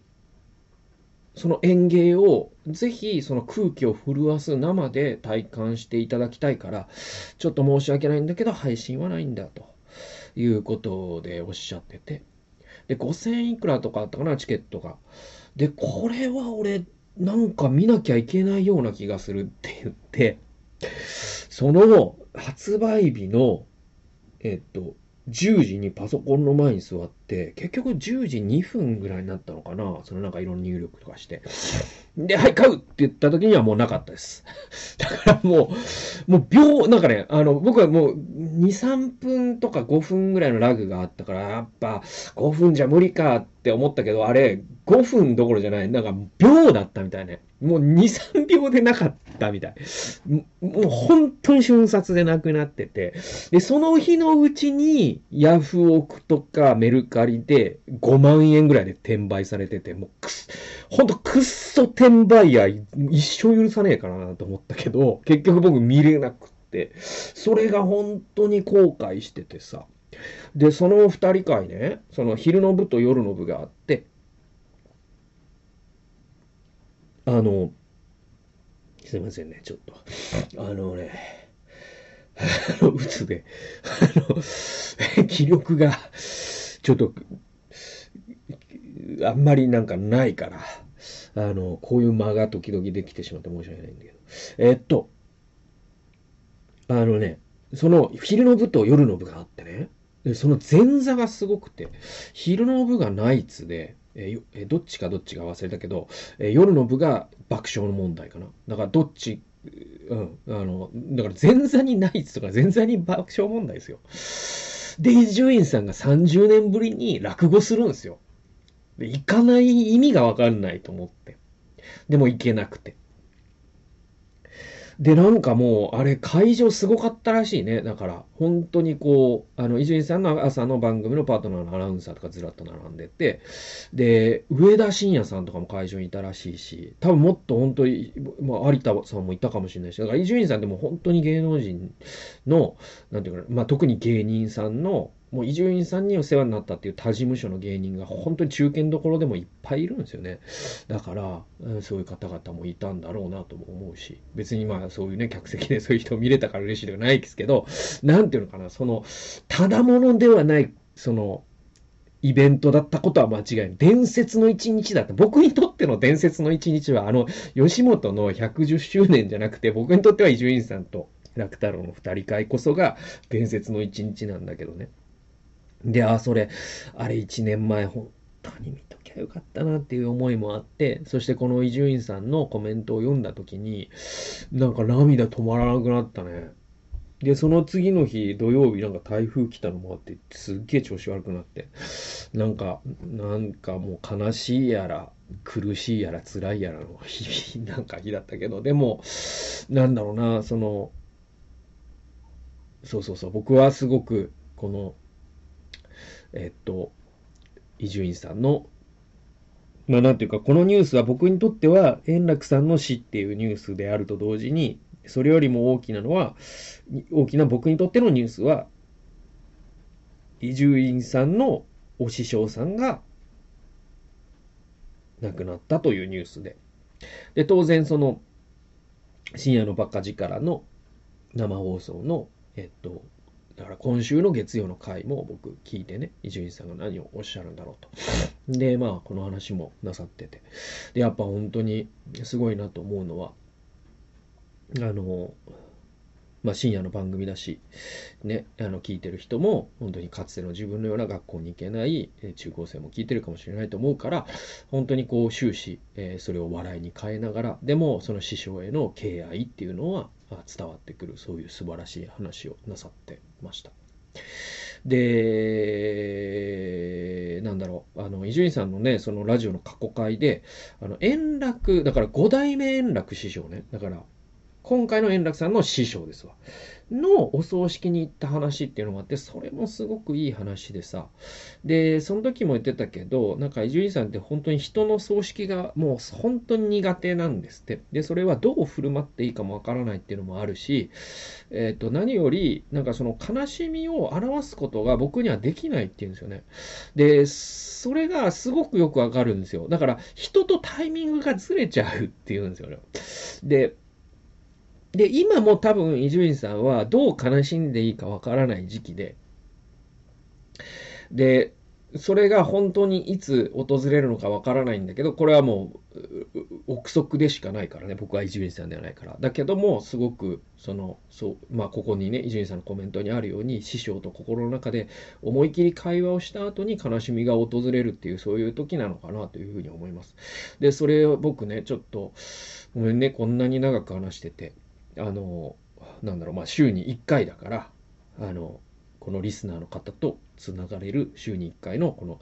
その演芸を、ぜひ、その空気を震わす生で体感していただきたいから、ちょっと申し訳ないんだけど、配信はないんだ、ということでおっしゃってて。で、5000いくらとかあったかな、チケットが。で、これは俺、なんか見なきゃいけないような気がするって言って、その発売日の、えっと、10時にパソコンの前に座って、結局10時2分ぐらいになったのかなそのなんかいろんな入力とかして。で、はい、買うって言った時にはもうなかったです。だからもう、もう秒、なんかね、あの、僕はもう2、3分とか5分ぐらいのラグがあったから、やっぱ5分じゃ無理かって思ったけど、あれ、5分どころじゃない、なんか秒だったみたいね。もう2、3秒でなかったみたい。もう本当に瞬殺でなくなってて。で、その日のうちに、ヤフオクとかメルカリで5万円ぐらいで転売されてて、もうくす、ほんとくっそ転売屋一生許さねえかなと思ったけど、結局僕見れなくって、それが本当に後悔しててさ。で、その二人会ね、その昼の部と夜の部があって、あの、すいませんね、ちょっと。あのね、あの、うつで、あの、気力が、ちょっと、あんまりなんかないから、あの、こういう間が時々できてしまって申し訳ないんだけど。えっと、あのね、その昼の部と夜の部があってね、その前座がすごくて、昼の部がナイツで、えー、どっちかどっちか忘れたけど、えー、夜の部が爆笑の問題かな。だからどっち、うん、あの、だから前座にナイツとか前座に爆笑問題ですよ。で、伊集院さんが30年ぶりに落語するんですよ。で、行かない意味がわかんないと思って。でも行けなくて。で、なんかもう、あれ、会場すごかったらしいね。だから、本当にこう、あの、伊集院さんの朝の番組のパートナーのアナウンサーとかずらっと並んでて、で、上田晋也さんとかも会場にいたらしいし、多分もっと本当に、まあ、有田さんもいたかもしれないし、だから伊集院さんっても本当に芸能人の、なんていうかな、まあ、特に芸人さんの、もう伊集院さんにお世話になったっていう他事務所の芸人が本当に中堅どころでもいっぱいいるんですよね。だから、そういう方々もいたんだろうなとも思うし、別にまあそういうね、客席でそういう人を見れたから嬉しいではないですけど、なんていうのかな、その、ただものではない、その、イベントだったことは間違いない。伝説の一日だった。僕にとっての伝説の一日は、あの、吉本の110周年じゃなくて、僕にとっては伊集院さんと楽太郎の二人会こそが伝説の一日なんだけどね。で、あ、それ、あれ1年前、本当に見ときゃよかったなっていう思いもあって、そしてこの伊集院さんのコメントを読んだ時に、なんか涙止まらなくなったね。で、その次の日、土曜日なんか台風来たのもあって、すっげえ調子悪くなって、なんか、なんかもう悲しいやら、苦しいやら、辛いやらの日々、なんか日だったけど、でも、なんだろうな、その、そうそうそう、僕はすごく、この、えっと、伊集院さんの、まあなんていうか、このニュースは僕にとっては、円楽さんの死っていうニュースであると同時に、それよりも大きなのは、大きな僕にとってのニュースは、伊集院さんのお師匠さんが亡くなったというニュースで。で、当然その、深夜のバカ力の生放送の、えっと、だから今週の月曜の回も僕聞いてね、伊集院さんが何をおっしゃるんだろうと。で、まあ、この話もなさってて。で、やっぱ本当にすごいなと思うのは、あの、まあ、深夜の番組だし、ね、あの聞いてる人も本当にかつての自分のような学校に行けない中高生も聞いてるかもしれないと思うから本当にこう終始、え、それを笑いに変えながらでもその師匠への敬愛っていうのは伝わってくるそういう素晴らしい話をなさってました。で、なんだろう、あの、伊集院さんのね、そのラジオの過去回で、あの、円楽、だから五代目円楽師匠ね、だから、今回の円楽さんの師匠ですわ。のお葬式に行った話っていうのがあって、それもすごくいい話でさ。で、その時も言ってたけど、なんか伊集院さんって本当に人の葬式がもう本当に苦手なんですって。で、それはどう振る舞っていいかもわからないっていうのもあるし、えっ、ー、と、何より、なんかその悲しみを表すことが僕にはできないっていうんですよね。で、それがすごくよくわかるんですよ。だから、人とタイミングがずれちゃうっていうんですよね。で、で、今も多分伊集院さんはどう悲しんでいいかわからない時期で、で、それが本当にいつ訪れるのかわからないんだけど、これはもう憶測でしかないからね、僕は伊集院さんではないから。だけども、すごく、その、そう、まあ、ここにね、伊集院さんのコメントにあるように、師匠と心の中で思い切り会話をした後に悲しみが訪れるっていう、そういう時なのかなというふうに思います。で、それを僕ね、ちょっと、ごめんね、こんなに長く話してて。あの、なんだろう、まあ、週に1回だから、あの、このリスナーの方とつながれる週に1回の、この、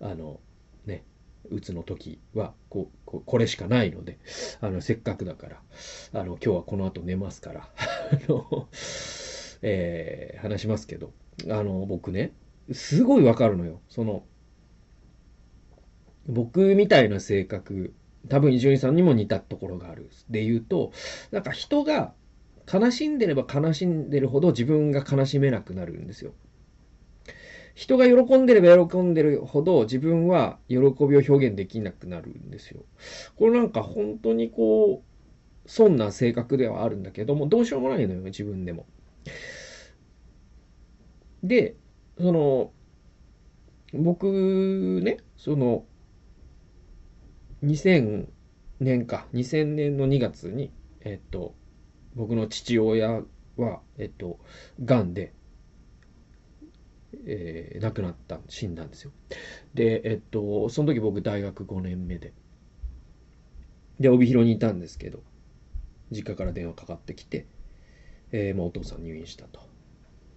あの、ね、うつの時はこここれしかないのであのせっかくだからあの今日はこの後寝ますからあの、えー、話しますけどあの僕ねすごいわかるのよ。その僕みたいな性格多分伊集院さんにも似たところがあるで言うとなんか人が悲しんでれば悲しんでるほど自分が悲しめなくなるんですよ。人が喜んでれば喜んでるほど自分は喜びを表現できなくなるんですよ。これなんか本当にこう、そんな性格ではあるんだけども、どうしようもないのよ、自分でも。で、その、僕ね、その、2000年か、2000年の2月に、えっと、僕の父親は、えっと、癌で、えー、亡くなった、死んだんですよ。で、えっと、その時僕大学5年目で、で、帯広にいたんですけど、実家から電話かかってきて、えー、まあ、お父さん入院したと。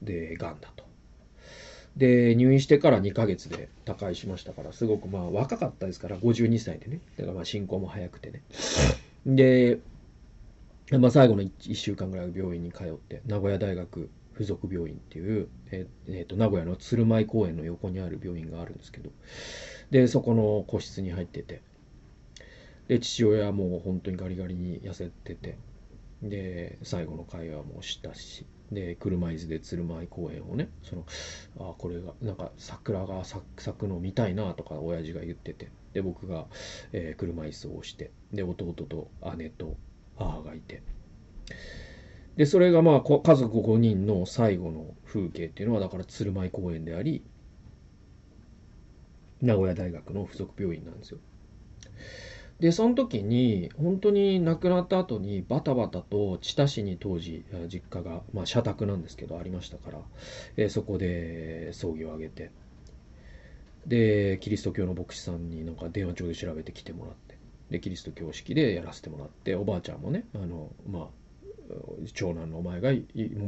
で、癌だと。で、入院してから2ヶ月で他界しましたから、すごくまあ若かったですから、52歳でね。だからまあ進行も早くてね。で、まあ最後の 1, 1週間ぐらい病院に通って、名古屋大学附属病院っていう、えー、えー、と名古屋の鶴舞公園の横にある病院があるんですけど、で、そこの個室に入ってて、で、父親はもう本当にガリガリに痩せてて、で、最後の会話もしたし、で車椅子で鶴舞公園をねそのあこれがなんか桜が咲くの見たいなとか親父が言ってて。で僕が、えー、車椅子を押して。で弟と姉と母がいて。でそれがまあ家族5人の最後の風景っていうのはだから鶴舞公園であり名古屋大学の附属病院なんですよ。で、その時に、本当に亡くなった後にバタバタと知多市に当時、実家が、まあ社宅なんですけど、ありましたから、えー、そこで葬儀を挙げて、で、キリスト教の牧師さんになんか電話帳で調べてきてもらって、で、キリスト教式でやらせてもらって、おばあちゃんもね、あの、まあ、長男のお前が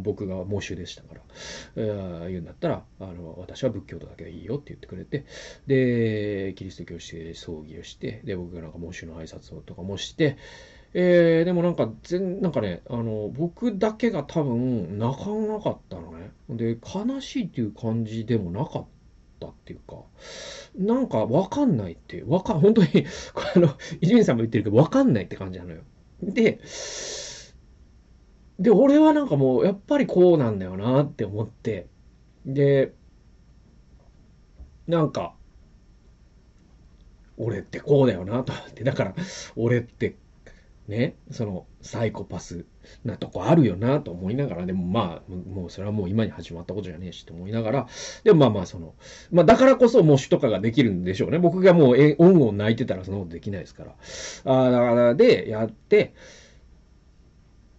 僕が喪主でしたから、えー、言うんだったらあの私は仏教徒だけでいいよって言ってくれてでキリスト教して葬儀をしてで僕がなんか喪主の挨拶をとかもしてえー、でもなんか全なんかねあの僕だけが多分泣かなかったのね。で悲しいっていう感じでもなかったっていうかなんかわかんないっていうわか本当にあの伊集院さんも言ってるけどわかんないって感じなのよ。でで、俺はなんかもう、やっぱりこうなんだよなって思って、で、なんか、俺ってこうだよなと思って、だから、俺って、ね、その、サイコパスなとこあるよなと思いながら、でもまあ、もうそれはもう今に始まったことじゃねえしと思いながら、でもまあまあその、まあだからこそ模試とかができるんでしょうね。僕がもう、え、音を泣いてたらそんなことできないですから。ああ、だからで、やって、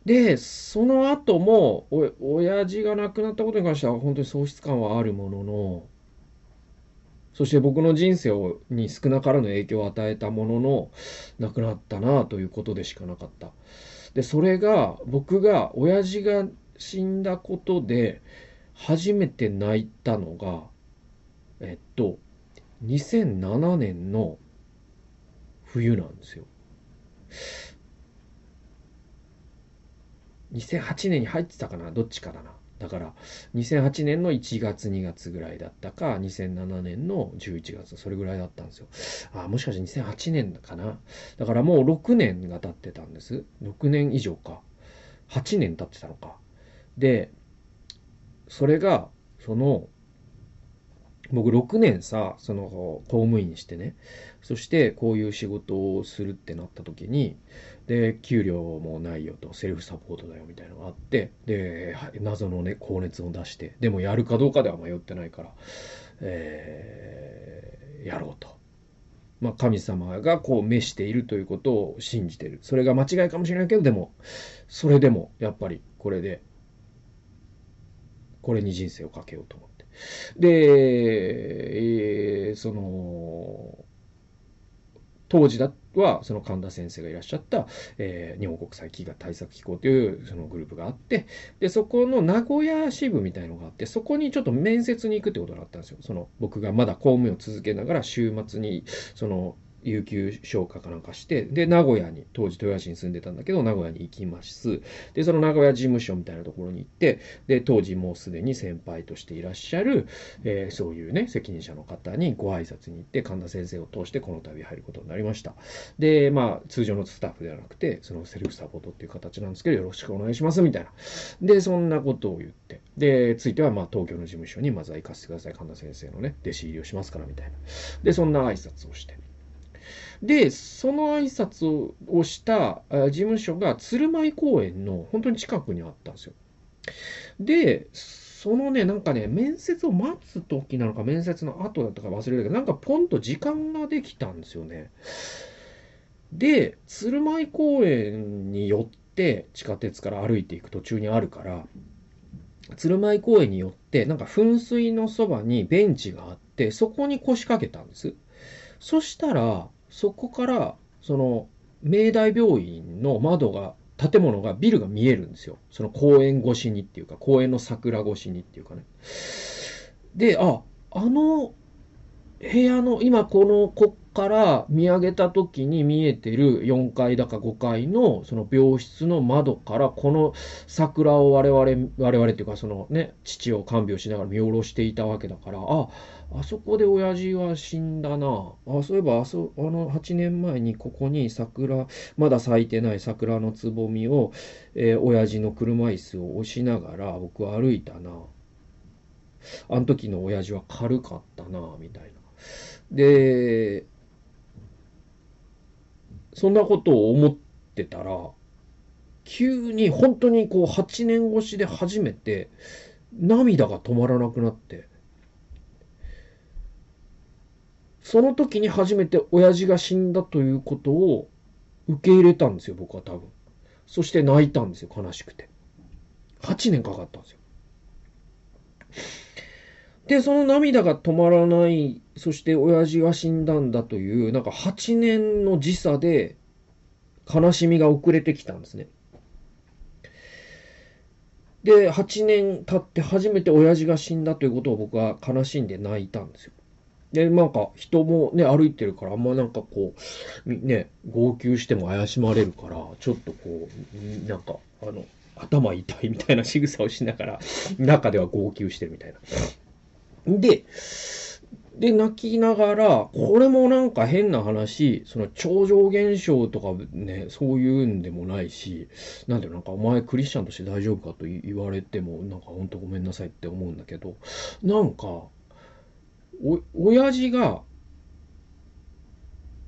で、その後も、お、親父が亡くなったことに関しては本当に喪失感はあるものの、そして僕の人生をに少なからぬ影響を与えたものの、亡くなったなということでしかなかった。で、それが、僕が、親父が死んだことで、初めて泣いたのが、えっと、2007年の冬なんですよ。2008年に入ってたかなどっちかだな。だから、2008年の1月2月ぐらいだったか、2007年の11月、それぐらいだったんですよ。あ、もしかして2008年かな。だからもう6年が経ってたんです。6年以上か。8年経ってたのか。で、それが、その、僕6年さ、その公務員してね、そしてこういう仕事をするってなった時に、で、給料もないよと、セルフサポートだよみたいなのがあって、で、謎のね、高熱を出して、でもやるかどうかでは迷ってないから、えー、やろうと。まあ、神様がこう召しているということを信じてる。それが間違いかもしれないけど、でも、それでも、やっぱりこれで、これに人生をかけようと思って。で、えー、その、当時だは、その神田先生がいらっしゃった、えー、日本国際飢餓対策機構というそのグループがあって、で、そこの名古屋支部みたいのがあって、そこにちょっと面接に行くってことがあったんですよ。その、僕がまだ公務員を続けながら週末に、その、有給消化かなんかして、で、名古屋に、当時豊橋に住んでたんだけど、名古屋に行きます。で、その名古屋事務所みたいなところに行って、で、当時もうすでに先輩としていらっしゃる、えー、そういうね、責任者の方にご挨拶に行って、神田先生を通してこの度入ることになりました。で、まあ、通常のスタッフではなくて、そのセルフサポートっていう形なんですけど、よろしくお願いします、みたいな。で、そんなことを言って、で、ついては、まあ、東京の事務所にまずは行かせてください、神田先生のね、弟子入りをしますから、みたいな。で、そんな挨拶をして。で、その挨拶をした事務所が鶴舞公園の本当に近くにあったんですよ。で、そのね、なんかね、面接を待つ時なのか、面接の後だったか忘れたけど、なんかポンと時間ができたんですよね。で、鶴舞公園によって、地下鉄から歩いていく途中にあるから、鶴舞公園によって、なんか噴水のそばにベンチがあって、そこに腰掛けたんです。そしたら、そこから、その、明大病院の窓が、建物が、ビルが見えるんですよ。その公園越しにっていうか、公園の桜越しにっていうかね。で、あ、あの部屋の、今この、こっから見上げた時に見えてる4階だか5階のその病室の窓からこの桜を我々、我々っていうかそのね、父を看病しながら見下ろしていたわけだから、あ、あそこで親父は死んだな。あ、そういえば、あそ、あの、8年前にここに桜、まだ咲いてない桜のつぼみを、えー、親父の車椅子を押しながら僕は歩いたな。あの時の親父は軽かったな、みたいな。で、そんなことを思ってたら、急に本当にこう8年越しで初めて涙が止まらなくなって、その時に初めて親父が死んだということを受け入れたんですよ、僕は多分。そして泣いたんですよ、悲しくて。8年かかったんですよ。で、その涙が止まらない、そして親父が死んだんだという、なんか8年の時差で悲しみが遅れてきたんですね。で、8年経って初めて親父が死んだということを僕は悲しんで泣いたんですよ。で、なんか人もね、歩いてるから、あんまなんかこう、ね、号泣しても怪しまれるから、ちょっとこう、なんか、あの、頭痛いみたいな仕草をしながら、中では号泣してるみたいな。で、で、泣きながら、これもなんか変な話、その超常現象とかね、そういうんでもないし、なんていうの、なんかお前クリスチャンとして大丈夫かと言われても、なんかほんとごめんなさいって思うんだけど、なんか、お、親父が、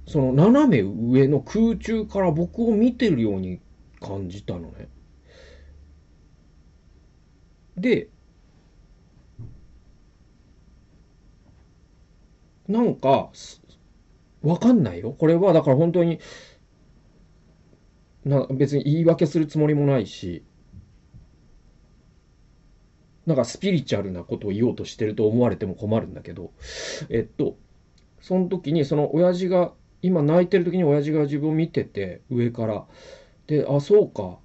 その斜め上の空中から僕を見てるように感じたのね。で、なんか、わかんないよ。これはだから本当に、な別に言い訳するつもりもないし、なんかスピリチュアルなことを言おうとしてると思われても困るんだけど、えっと、その時にその親父が、今泣いてる時に親父が自分を見てて、上から。で、あ、そうか。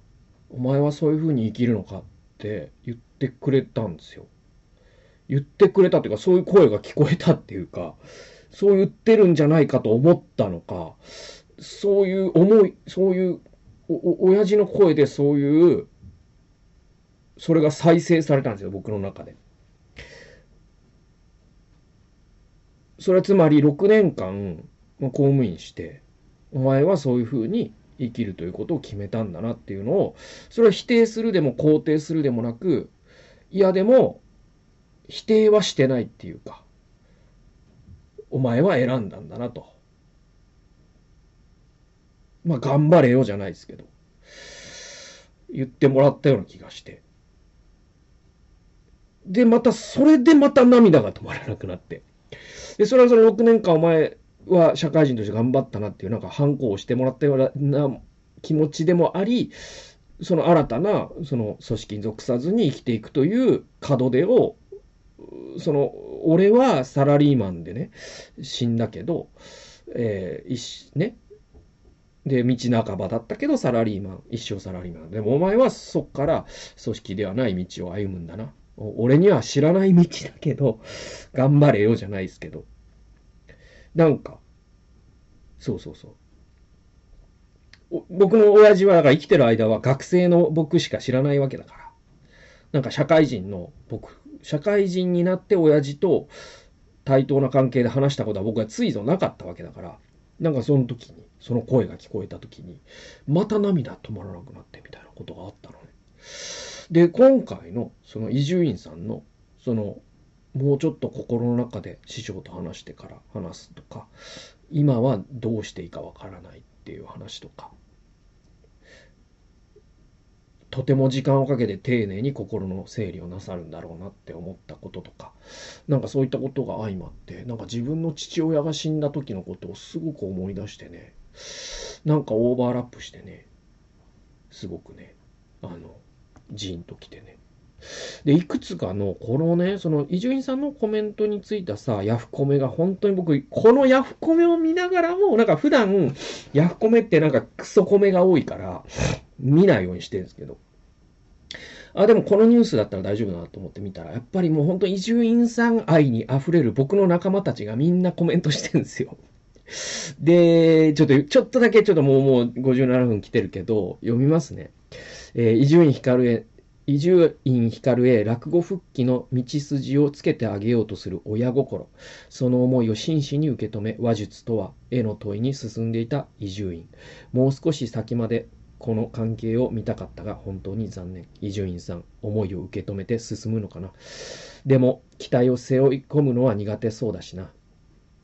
お前はそういう風に生きるのかって言ってくれたんですよ。言ってくれたっていうか、そういう声が聞こえたっていうか、そう言ってるんじゃないかと思ったのか、そういう思い、そういうお、親父の声でそういう、それが再生されたんですよ、僕の中で。それはつまり6年間、公務員して、お前はそういうふうに生きるということを決めたんだなっていうのを、それは否定するでも肯定するでもなく、いやでも、否定はしてないっていうか、お前は選んだんだなと。まあ、頑張れよじゃないですけど、言ってもらったような気がして。で、また、それでまた涙が止まらなくなって。で、それはその6年間お前は社会人として頑張ったなっていう、なんか反抗をしてもらったような気持ちでもあり、その新たな、その組織に属さずに生きていくという門出を、その、俺はサラリーマンでね、死んだけど、えー、一、ね、で、道半ばだったけど、サラリーマン、一生サラリーマン。でもお前はそっから組織ではない道を歩むんだな。俺には知らない道だけど、頑張れよじゃないですけど。なんか、そうそうそう。僕の親父は、だから生きてる間は学生の僕しか知らないわけだから。なんか社会人の僕、社会人になって親父と対等な関係で話したことは僕はついぞなかったわけだから、なんかその時に、その声が聞こえた時に、また涙止まらなくなってみたいなことがあったのね。で、今回のその伊集院さんの、その、もうちょっと心の中で師匠と話してから話すとか、今はどうしていいかわからないっていう話とか、とても時間をかけて丁寧に心の整理をなさるんだろうなって思ったこととか、なんかそういったことが相まって、なんか自分の父親が死んだ時のことをすごく思い出してね、なんかオーバーラップしてね、すごくね、あの、ジーンときてね。で、いくつかの、このね、その、伊集院さんのコメントについたさ、ヤフコメが本当に僕、このヤフコメを見ながらも、なんか普段、ヤフコメってなんかクソコメが多いから、見ないようにしてるんですけど。あ、でもこのニュースだったら大丈夫だなと思って見たら、やっぱりもう本当伊集院さん愛に溢れる僕の仲間たちがみんなコメントしてるんですよ。で、ちょっと、ちょっとだけちょっともうもう57分来てるけど、読みますね。え伊集院光へ、伊集院光へ落語復帰の道筋をつけてあげようとする親心。その思いを真摯に受け止め、話術とは、への問いに進んでいた伊集院。もう少し先までこの関係を見たかったが本当に残念。伊集院さん、思いを受け止めて進むのかな。でも、期待を背負い込むのは苦手そうだしな。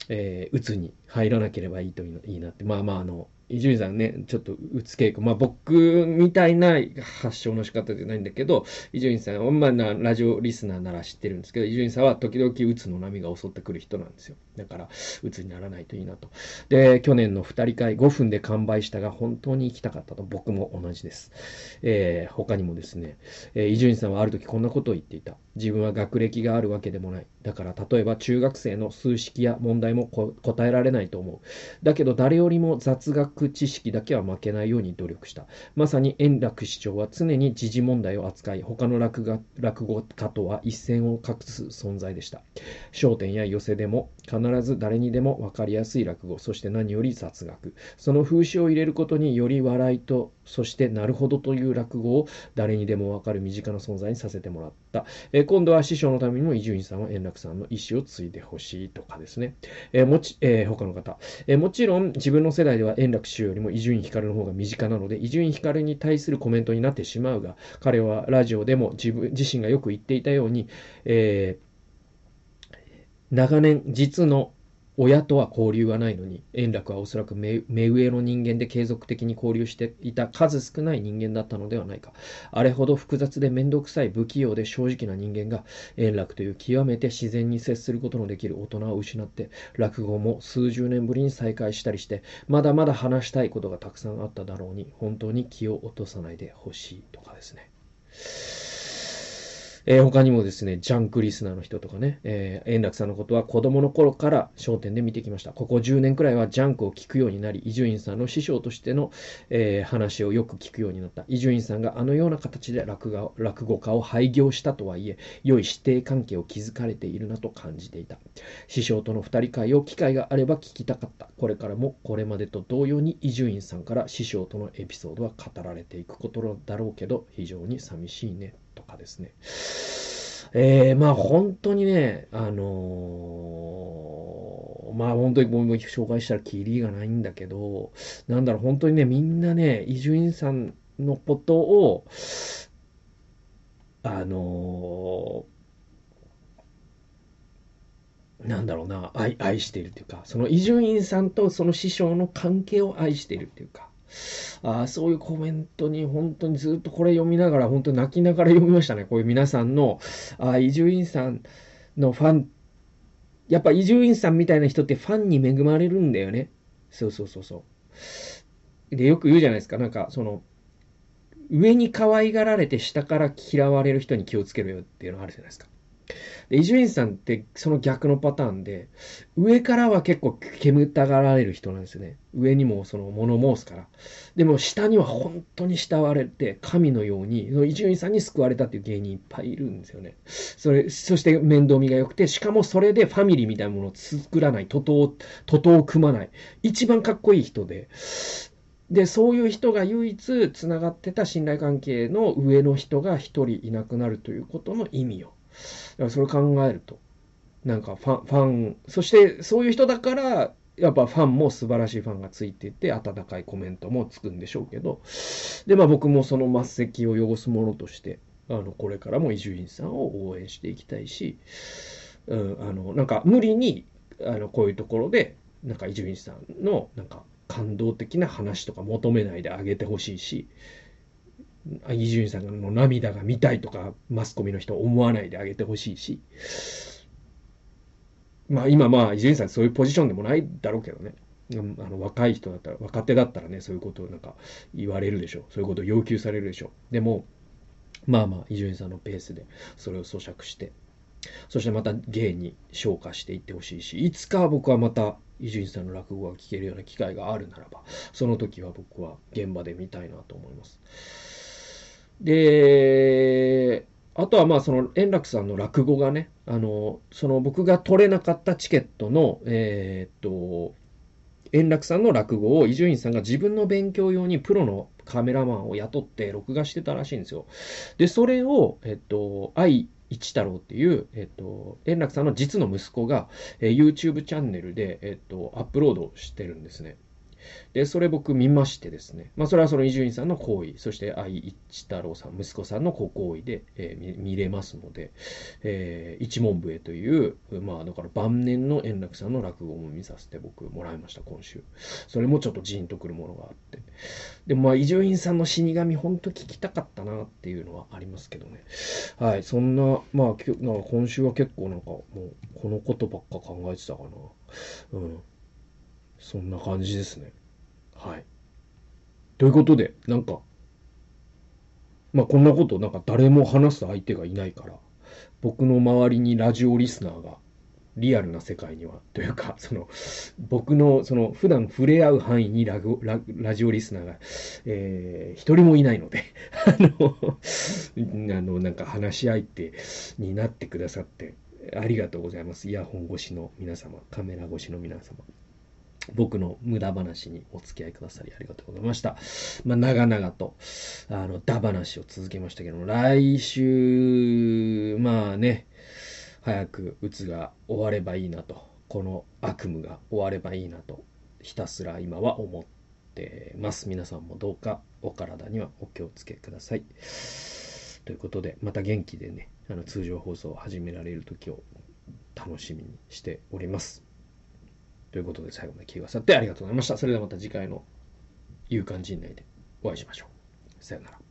えー、鬱に入らなければいいといいなって。まあまあ、あの、伊集院さんね、ちょっとうつ傾向。まあ僕みたいな発症の仕方じゃないんだけど、伊集院さんは、まあな、ラジオリスナーなら知ってるんですけど、伊集院さんは時々うつの波が襲ってくる人なんですよ。だから、うつにならないといいなと。で、去年の二人会5分で完売したが本当に行きたかったと僕も同じです。えー、他にもですね、伊集院さんはある時こんなことを言っていた。自分は学歴があるわけでもない。だから例えば中学生の数式や問題も答えられないと思う。だけど誰よりも雑学知識だけは負けないように努力した。まさに円楽市長は常に時事問題を扱い、他の落語落語家とは一線を画す存在でした。焦点や寄せでも必ず誰にでも分かりやすい落語、そして何より雑学。その風刺を入れることにより笑いとそしてなるほどという落語を誰にでもわかる身近な存在にさせてもらった。えー、今度は師匠のためにも伊集院さんは円楽さんの意思を継いでほしいとかですね。えー、もち、えー、他の方、えもちろん自分の世代では円楽師匠よりも伊集院光の方が身近なので、伊集院光に対するコメントになってしまうが、彼はラジオでも自分自身がよく言っていたように、え長年実の親とは交流はないのに、円楽はおそらく目上の人間で継続的に交流していた数少ない人間だったのではないか。あれほど複雑で面倒くさい不器用で正直な人間が、円楽という極めて自然に接することのできる大人を失って、落語も数十年ぶりに再会したりして、まだまだ話したいことがたくさんあっただろうに、本当に気を落とさないでほしいとかですね。えー、他にもですね、ジャンクリスナーの人とかね、えー、円楽さんのことは子供の頃から焦点で見てきました。ここ10年くらいはジャンクを聞くようになり、伊集院さんの師匠としての、えー、話をよく聞くようになった。伊集院さんがあのような形で落語落語家を廃業したとはいえ、良い師弟関係を築かれているなと感じていた。師匠との二人会を機会があれば聞きたかった。これからもこれまでと同様に伊集院さんから師匠とのエピソードは語られていくことだろうけど、非常に寂しいね。かですね。えー、まあ本当にね、あのー、まあ本当にもう紹介したらキリがないんだけど、なんだろう、本当にね、みんなね、伊集院さんのことを、あのー、なんだろうな、愛、愛しているというか、その伊集院さんとその師匠の関係を愛しているというか、あそういうコメントに本当にずっとこれ読みながら本当泣きながら読みましたね。こういう皆さんのあ伊集院さんのファン、やっぱ伊集院さんみたいな人ってファンに恵まれるんだよね。そうそうそうそう。で、よく言うじゃないですか。なんかその、上に可愛がられて下から嫌われる人に気をつけろよっていうのがあるじゃないですか。で、伊集院さんってその逆のパターンで、上からは結構煙たがられる人なんですよね。上にもその物申すから。でも下には本当に慕われて、神のように、伊集院さんに救われたっていう芸人いっぱいいるんですよね。それ、そして面倒見が良くて、しかもそれでファミリーみたいなものを作らない、徒党、徒党を組まない。一番かっこいい人で、で、そういう人が唯一繋がってた信頼関係の上の人が一人いなくなるということの意味をだからそれ考えると、なんかファン、ファン、そしてそういう人だから、やっぱファンも素晴らしいファンがついていて、温かいコメントもつくんでしょうけど、で、まあ僕もその末席を汚すものとして、あの、これからも伊集院さんを応援していきたいし、うん、あの、なんか無理に、あの、こういうところで、なんか伊集院さんの、なんか感動的な話とか求めないであげてほしいし、伊集院さんの涙が見たいとか、マスコミの人思わないであげてほしいし、まあ今まあ伊集院さんそういうポジションでもないだろうけどね。あの若い人だったら、若手だったらね、そういうことをなんか言われるでしょう。そういうことを要求されるでしょう。でも、まあまあ、伊集院さんのペースでそれを咀嚼して、そしてまた芸に昇華していってほしいし、いつか僕はまた伊集院さんの落語が聞けるような機会があるならば、その時は僕は現場で見たいなと思います。で、あとはまあその円楽さんの落語がね、あの、その僕が取れなかったチケットの、えー、っと、円楽さんの落語を伊集院さんが自分の勉強用にプロのカメラマンを雇って録画してたらしいんですよ。で、それを、えっと、愛一太郎っていう、えっと、円楽さんの実の息子が、えー、YouTube チャンネルで、えっと、アップロードしてるんですね。で、それ僕見ましてですね、まあ、それはその伊集院さんの行為、そして愛一太郎さん、息子さんのご行為で、えー、見れますので、えー、一門笛という、まあ、だから晩年の円楽さんの落語も見させて僕もらいました、今週。それもちょっとジーンとくるものがあって。でもまあ、伊集院さんの死神、ほんと聞きたかったなっていうのはありますけどね。はい、そんな、まあ、きなんか今週は結構なんかもう、このことばっか考えてたかな。うん。そんな感じですね。はい。ということで、なんか、まあこんなことなんか誰も話す相手がいないから、僕の周りにラジオリスナーがリアルな世界には、というか、その、僕の、その、普段触れ合う範囲にラグララジオリスナーが、えー、一人もいないので、あの、あの、なんか話し相手になってくださって、ありがとうございます。イヤホン越しの皆様、カメラ越しの皆様。僕の無駄話にお付き合いくださりありがとうございました。まあ、長々と、あの、だ話を続けましたけども、来週、まあね、早く鬱が終わればいいなと、この悪夢が終わればいいなと、ひたすら今は思ってます。皆さんもどうかお体にはお気をつけください。ということで、また元気でね、あの通常放送を始められる時を楽しみにしております。ということで最後まで聞いてくださってありがとうございました。それではまた次回の勇敢陣内でお会いしましょう。さよなら。